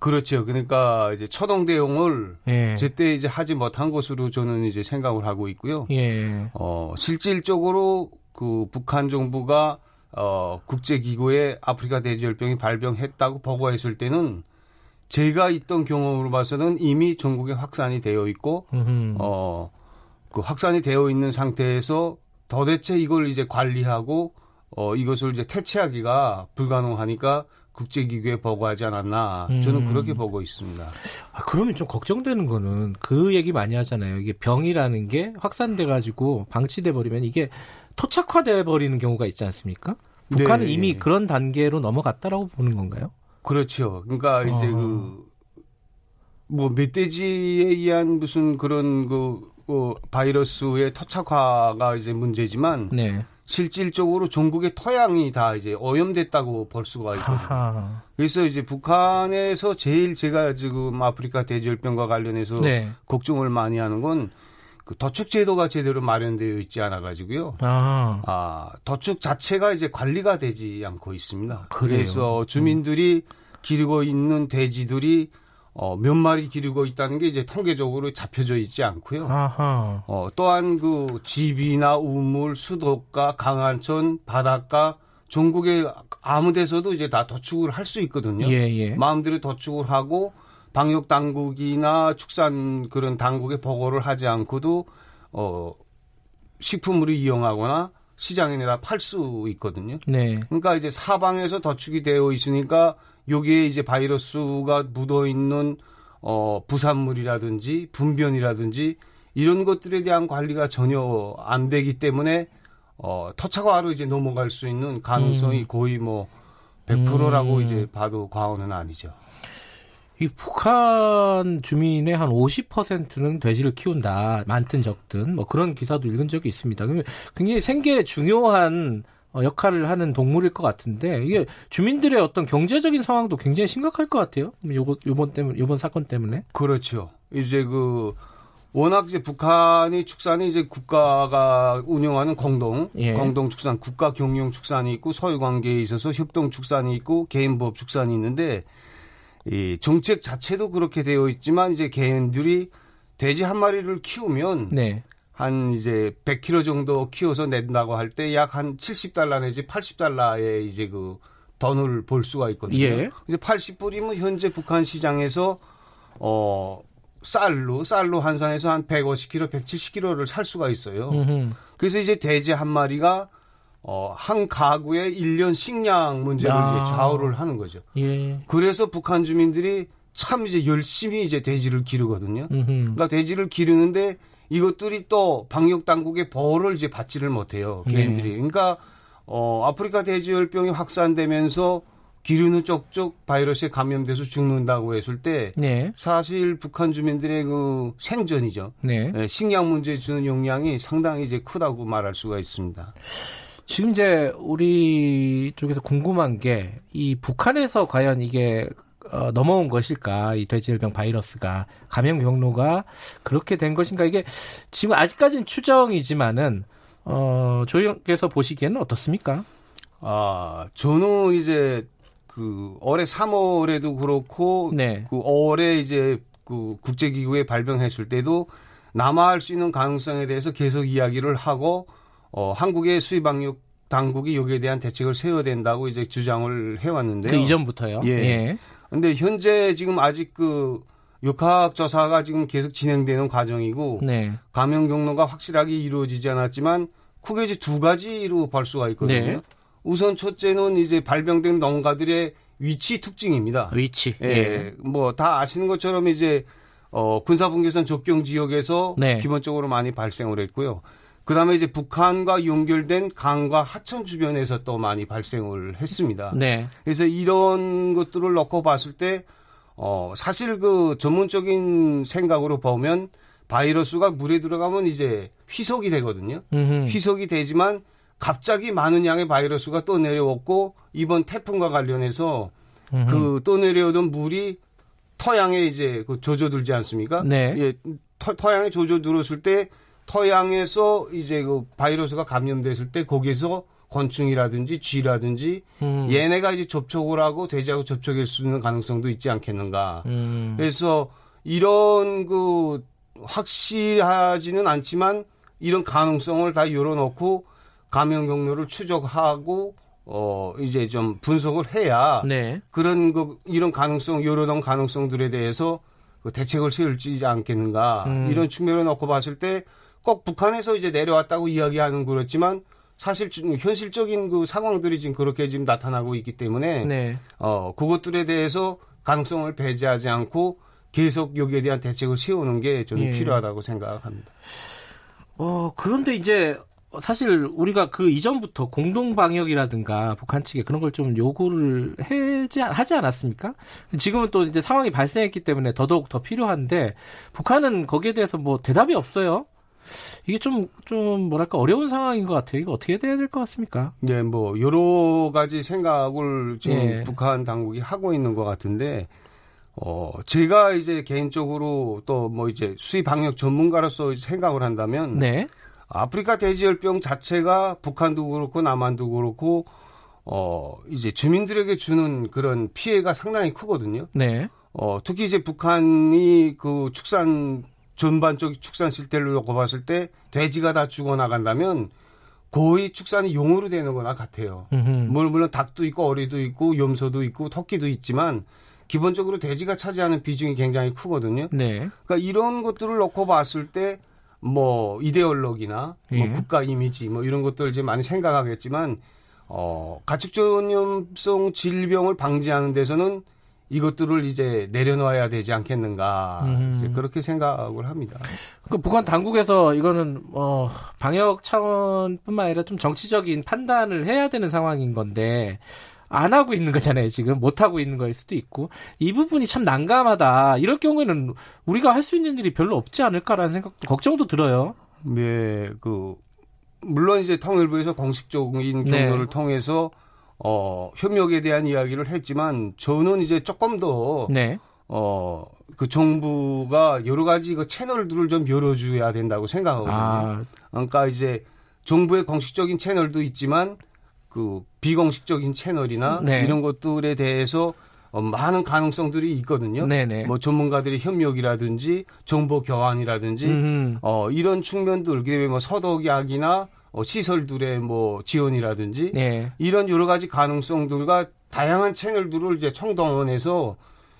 그렇죠. 그러니까 이제 초동 대응을 예. 제때 이제 하지 못한 것으로 저는 이제 생각을 하고 있고요. 예. 어, 실질적으로 그 북한 정부가 어, 국제기구에 아프리카 돼지열병이 발병했다고 보고했을 때는 제가 있던 경험으로 봐서는 이미 전국에 확산이 되어 있고, 음흠. 어, 그 확산이 되어 있는 상태에서 도대체 이걸 이제 관리하고, 어, 이것을 이제 퇴치하기가 불가능하니까 국제기구에 보고하지 않았나. 저는 음. 그렇게 보고 있습니다. 아, 그러면 좀 걱정되는 거는 그 얘기 많이 하잖아요. 이게 병이라는 게 확산돼 가지고 방치돼 버리면 이게 토착화돼 버리는 경우가 있지 않습니까? 북한은 네. 이미 그런 단계로 넘어갔다라고 보는 건가요? 그렇죠. 그러니까 이제 어허. 그, 뭐, 멧돼지에 의한 무슨 그런 그, 그 바이러스의 토착화가 이제 문제지만, 네. 실질적으로 전국의 토양이 다 이제 오염됐다고 볼 수가 있거든요. 하하. 그래서 이제 북한에서 제일 제가 지금 아프리카 돼지열병과 관련해서 네. 걱정을 많이 하는 건 그 도축 제도가 제대로 마련되어 있지 않아 가지고요. 아. 아, 도축 자체가 이제 관리가 되지 않고 있습니다. 그래요? 래서 주민들이 기르고 있는 돼지들이 어, 몇 마리 기르고 있다는 게 이제 통계적으로 잡혀져 있지 않고요. 아하. 어, 또한 그 집이나 우물, 수도가, 강한천, 바닷가 전국에 아무 데서도 이제 다 도축을 할 수 있거든요. 예, 예. 마음대로 도축을 하고 방역 당국이나 축산 그런 당국에 보고를 하지 않고도 어 식품으로 이용하거나 시장에 내다 팔수 있거든요. 네. 그러니까 이제 사방에서 도축이 되어 있으니까 여기에 이제 바이러스가 묻어 있는 어 부산물이라든지 분변이라든지 이런 것들에 대한 관리가 전혀 안 되기 때문에 어 토착화로 이제 넘어갈 수 있는 가능성이 음. 거의 뭐 100%라고 음. 이제 봐도 과언은 아니죠. 이 북한 주민의 한 50%는 돼지를 키운다. 많든 적든 뭐 그런 기사도 읽은 적이 있습니다. 그러면 굉장히 생계에 중요한 어, 역할을 하는 동물일 것 같은데 이게 주민들의 어떤 경제적인 상황도 굉장히 심각할 것 같아요. 요번 요번 때문에 요번 사건 때문에. 그렇죠. 이제 그 워낙 이제 북한이 축산이 이제 국가가 운영하는 공동 예. 공동 축산 국가 경영 축산이 있고 소유 관계에 있어서 협동 축산이 있고 개인법 축산이 있는데 이 정책 자체도 그렇게 되어 있지만 이제 개인들이 돼지 한 마리를 키우면 네. 한 이제 100kg 정도 키워서 낸다고 할 때 약 한 70달러 내지 80달러의 이제 그 돈을 벌 수가 있거든요. 예. 이제 80불이면 현재 북한 시장에서 어 쌀로 쌀로 환산해서 한 150kg, 170kg를 살 수가 있어요. 음흠. 그래서 이제 돼지 한 마리가 어, 한 가구의 1년 식량 문제를 아. 이제 좌우를 하는 거죠. 예. 그래서 북한 주민들이 참 이제 열심히 이제 돼지를 기르거든요. 음흠. 그러니까 돼지를 기르는데 이것들이 또 방역 당국의 보호를 이제 받지를 못해요. 네. 개인들이. 그러니까 어 아프리카 돼지열병이 확산되면서 기르는 쪽쪽 바이러스에 감염돼서 죽는다고 했을 때 네. 사실 북한 주민들의 그 생존이죠. 네. 예, 식량 문제에 주는 영향이 상당히 이제 크다고 말할 수가 있습니다. 지금 이제 우리 쪽에서 궁금한 게 이 북한에서 과연 이게 어, 넘어온 것일까 이 돼지열병 바이러스가 감염 경로가 그렇게 된 것인가 이게 지금 아직까지는 추정이지만은 어 조영께서 보시기에는 어떻습니까? 아 저는 이제 그 올해 3월에도 그렇고 네. 그 5월에 이제 그 국제기구에 발병했을 때도 남아할 수 있는 가능성에 대해서 계속 이야기를 하고 어 한국의 수입방역 당국이 여기에 대한 대책을 세워야 된다고 이제 주장을 해왔는데요. 그 이전부터요. 예. 예. 근데 현재 지금 아직 그 역학 조사가 지금 계속 진행되는 과정이고 네. 감염 경로가 확실하게 이루어지지 않았지만 크게 이제 두 가지로 볼 수가 있거든요. 네. 우선 첫째는 이제 발병된 농가들의 위치 특징입니다. 위치. 예. 예. 뭐 다 아시는 것처럼 이제 어 군사분계선 접경 지역에서 네. 기본적으로 많이 발생을 했고요. 그다음에 이제 북한과 연결된 강과 하천 주변에서 또 많이 발생을 했습니다. 네. 그래서 이런 것들을 놓고 봤을 때, 어, 사실 그 전문적인 생각으로 보면 바이러스가 물에 들어가면 이제 휘석이 되거든요. 음흠. 휘석이 되지만 갑자기 많은 양의 바이러스가 또 내려왔고 이번 태풍과 관련해서. 그 또 내려오던 물이 터양에 이제 그 조져들지 않습니까? 네. 예, 터, 터양에 조져들었을 때 터양에서 이제 그 바이러스가 감염됐을 때 거기에서 곤충이라든지 쥐라든지 음. 얘네가 이제 접촉을 하고 돼지하고 접촉할 수 있는 가능성도 있지 않겠는가. 음. 그래서 이런 그 확실하지는 않지만 이런 가능성을 다 열어놓고 감염 경로를 추적하고 어 이제 좀 분석을 해야 네. 그런 그 이런 가능성 열어놓은 가능성들에 대해서 그 대책을 세울지 않겠는가 음. 이런 측면을 놓고 봤을 때 꼭 북한에서 이제 내려왔다고 이야기하는 그렇지만 사실 현실적인 그 상황들이 지금 그렇게 지금 나타나고 있기 때문에 네. 어 그것들에 대해서 가능성을 배제하지 않고 계속 여기에 대한 대책을 세우는 게 저는 예. 필요하다고 생각합니다. 어, 그런데 이제 사실 우리가 그 이전부터 공동 방역이라든가 북한 측에 그런 걸 좀 요구를 해지 하지 않았습니까? 지금은 또 이제 상황이 발생했기 때문에 더더욱 더 필요한데 북한은 거기에 대해서 뭐 대답이 없어요. 이게 좀, 좀, 뭐랄까, 어려운 상황인 것 같아요. 이거 어떻게 돼야 될 것 같습니까? 네, 뭐 여러 가지 생각을 지금 예. 북한 당국이 하고 있는 것 같은데 어 제가 이제 개인적으로 또 뭐 이제 수의 방역 전문가로서 생각을 한다면 네. 아프리카 돼지열병 자체가 북한도 그렇고 남한도 그렇고 어 이제 주민들에게 주는 그런 피해가 상당히 크거든요. 네. 어 특히 이제 북한이 그 축산 전반적 축산 실태를 놓고 봤을 때 돼지가 다 죽어 나간다면 거의 축산이 용으로 되는 거나 같아요. 물론 물론 닭도 있고 어리도 있고 염소도 있고 토끼도 있지만 기본적으로 돼지가 차지하는 비중이 굉장히 크거든요. 네. 그러니까 이런 것들을 놓고 봤을 때 뭐 이데올로기나 예. 뭐 국가 이미지 뭐 이런 것들 이제 많이 생각하겠지만 어 가축 전염성 질병을 방지하는 데서는 이것들을 이제 내려놔야 되지 않겠는가 음. 그렇게 생각을 합니다. 그 북한 당국에서 이거는 어 방역 차원뿐만 아니라 좀 정치적인 판단을 해야 되는 상황인 건데 안 하고 있는 거잖아요 지금 못 하고 있는 거일 수도 있고 이 부분이 참 난감하다 이럴 경우에는 우리가 할 수 있는 일이 별로 없지 않을까라는 생각도 걱정도 들어요. 네, 그 물론 이제 통일부에서 공식적인 네. 경로를 통해서 어 협력에 대한 이야기를 했지만 저는 이제 조금 더 네. 어, 그 정부가 여러 가지 그 채널들을 좀 열어줘야 된다고 생각하거든요. 아. 그러니까 이제 정부의 공식적인 채널도 있지만 그 비공식적인 채널이나 네. 이런 것들에 대해서 어, 많은 가능성들이 있거든요. 네네. 뭐 전문가들의 협력이라든지 정보 교환이라든지 음. 어, 이런 측면들, 그다음에 뭐 서독약이나 어, 시설들의 뭐 지원이라든지 네. 이런 여러 가지 가능성들과 다양한 채널들을 이제 총동원해서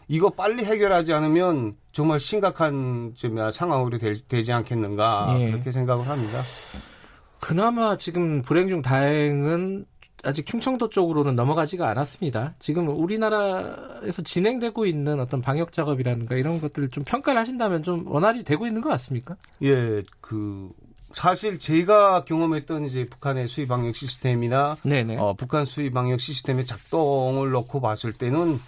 이거 빨리 해결하지 않으면 정말 심각한 좀 상황으로 될- 되지 않겠는가 예. 그렇게 생각을 합니다. 그나마 지금 불행 중 다행은 아직 충청도 쪽으로는 넘어가지가 않았습니다. 지금 우리나라에서 진행되고 있는 어떤 방역 작업이라든가 이런 것들을 좀 평가를 하신다면 좀 원활히 되고 있는 것 같습니까? 예, 그 사실 제가 경험했던 이제 북한의 수의 방역 시스템이나. 어, 북한 수의 방역 시스템의 작동을 놓고 봤을 때는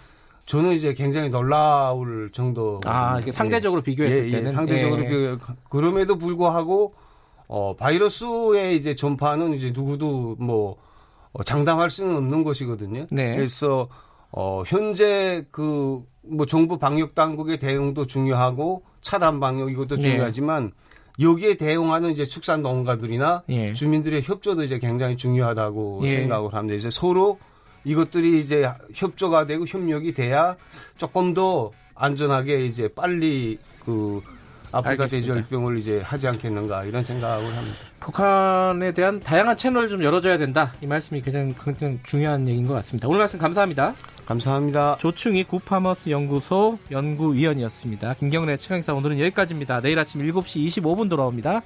저는 이제 굉장히 놀라울 정도. 아, 이게 상대적으로 비교했을 예, 때는 예, 상대적으로 예. 그, 그럼에도 불구하고 어, 바이러스의 이제 전파는 이제 누구도 뭐 어, 장담할 수는 없는 것이거든요. 네. 그래서 어, 현재 그 뭐 정부 방역 당국의 대응도 중요하고 차단 방역 이것도 네. 중요하지만 여기에 대응하는 이제 축산 농가들이나 예. 주민들의 협조도 이제 굉장히 중요하다고 예. 생각을 합니다. 이제 서로 이것들이 이제 협조가 되고 협력이 돼야 조금 더 안전하게 이제 빨리 그 아프리카 알겠습니다. 돼지열병을 이제 하지 않겠는가 이런 생각을 합니다. 북한에 대한 다양한 채널을 좀 열어줘야 된다. 이 말씀이 가장, 가장 중요한 얘기인 것 같습니다. 오늘 말씀 감사합니다. 감사합니다. 조충희 구파머스 연구소 연구위원이었습니다. 김경래 최강사 오늘은 여기까지입니다. 내일 아침 7시 25분 돌아옵니다.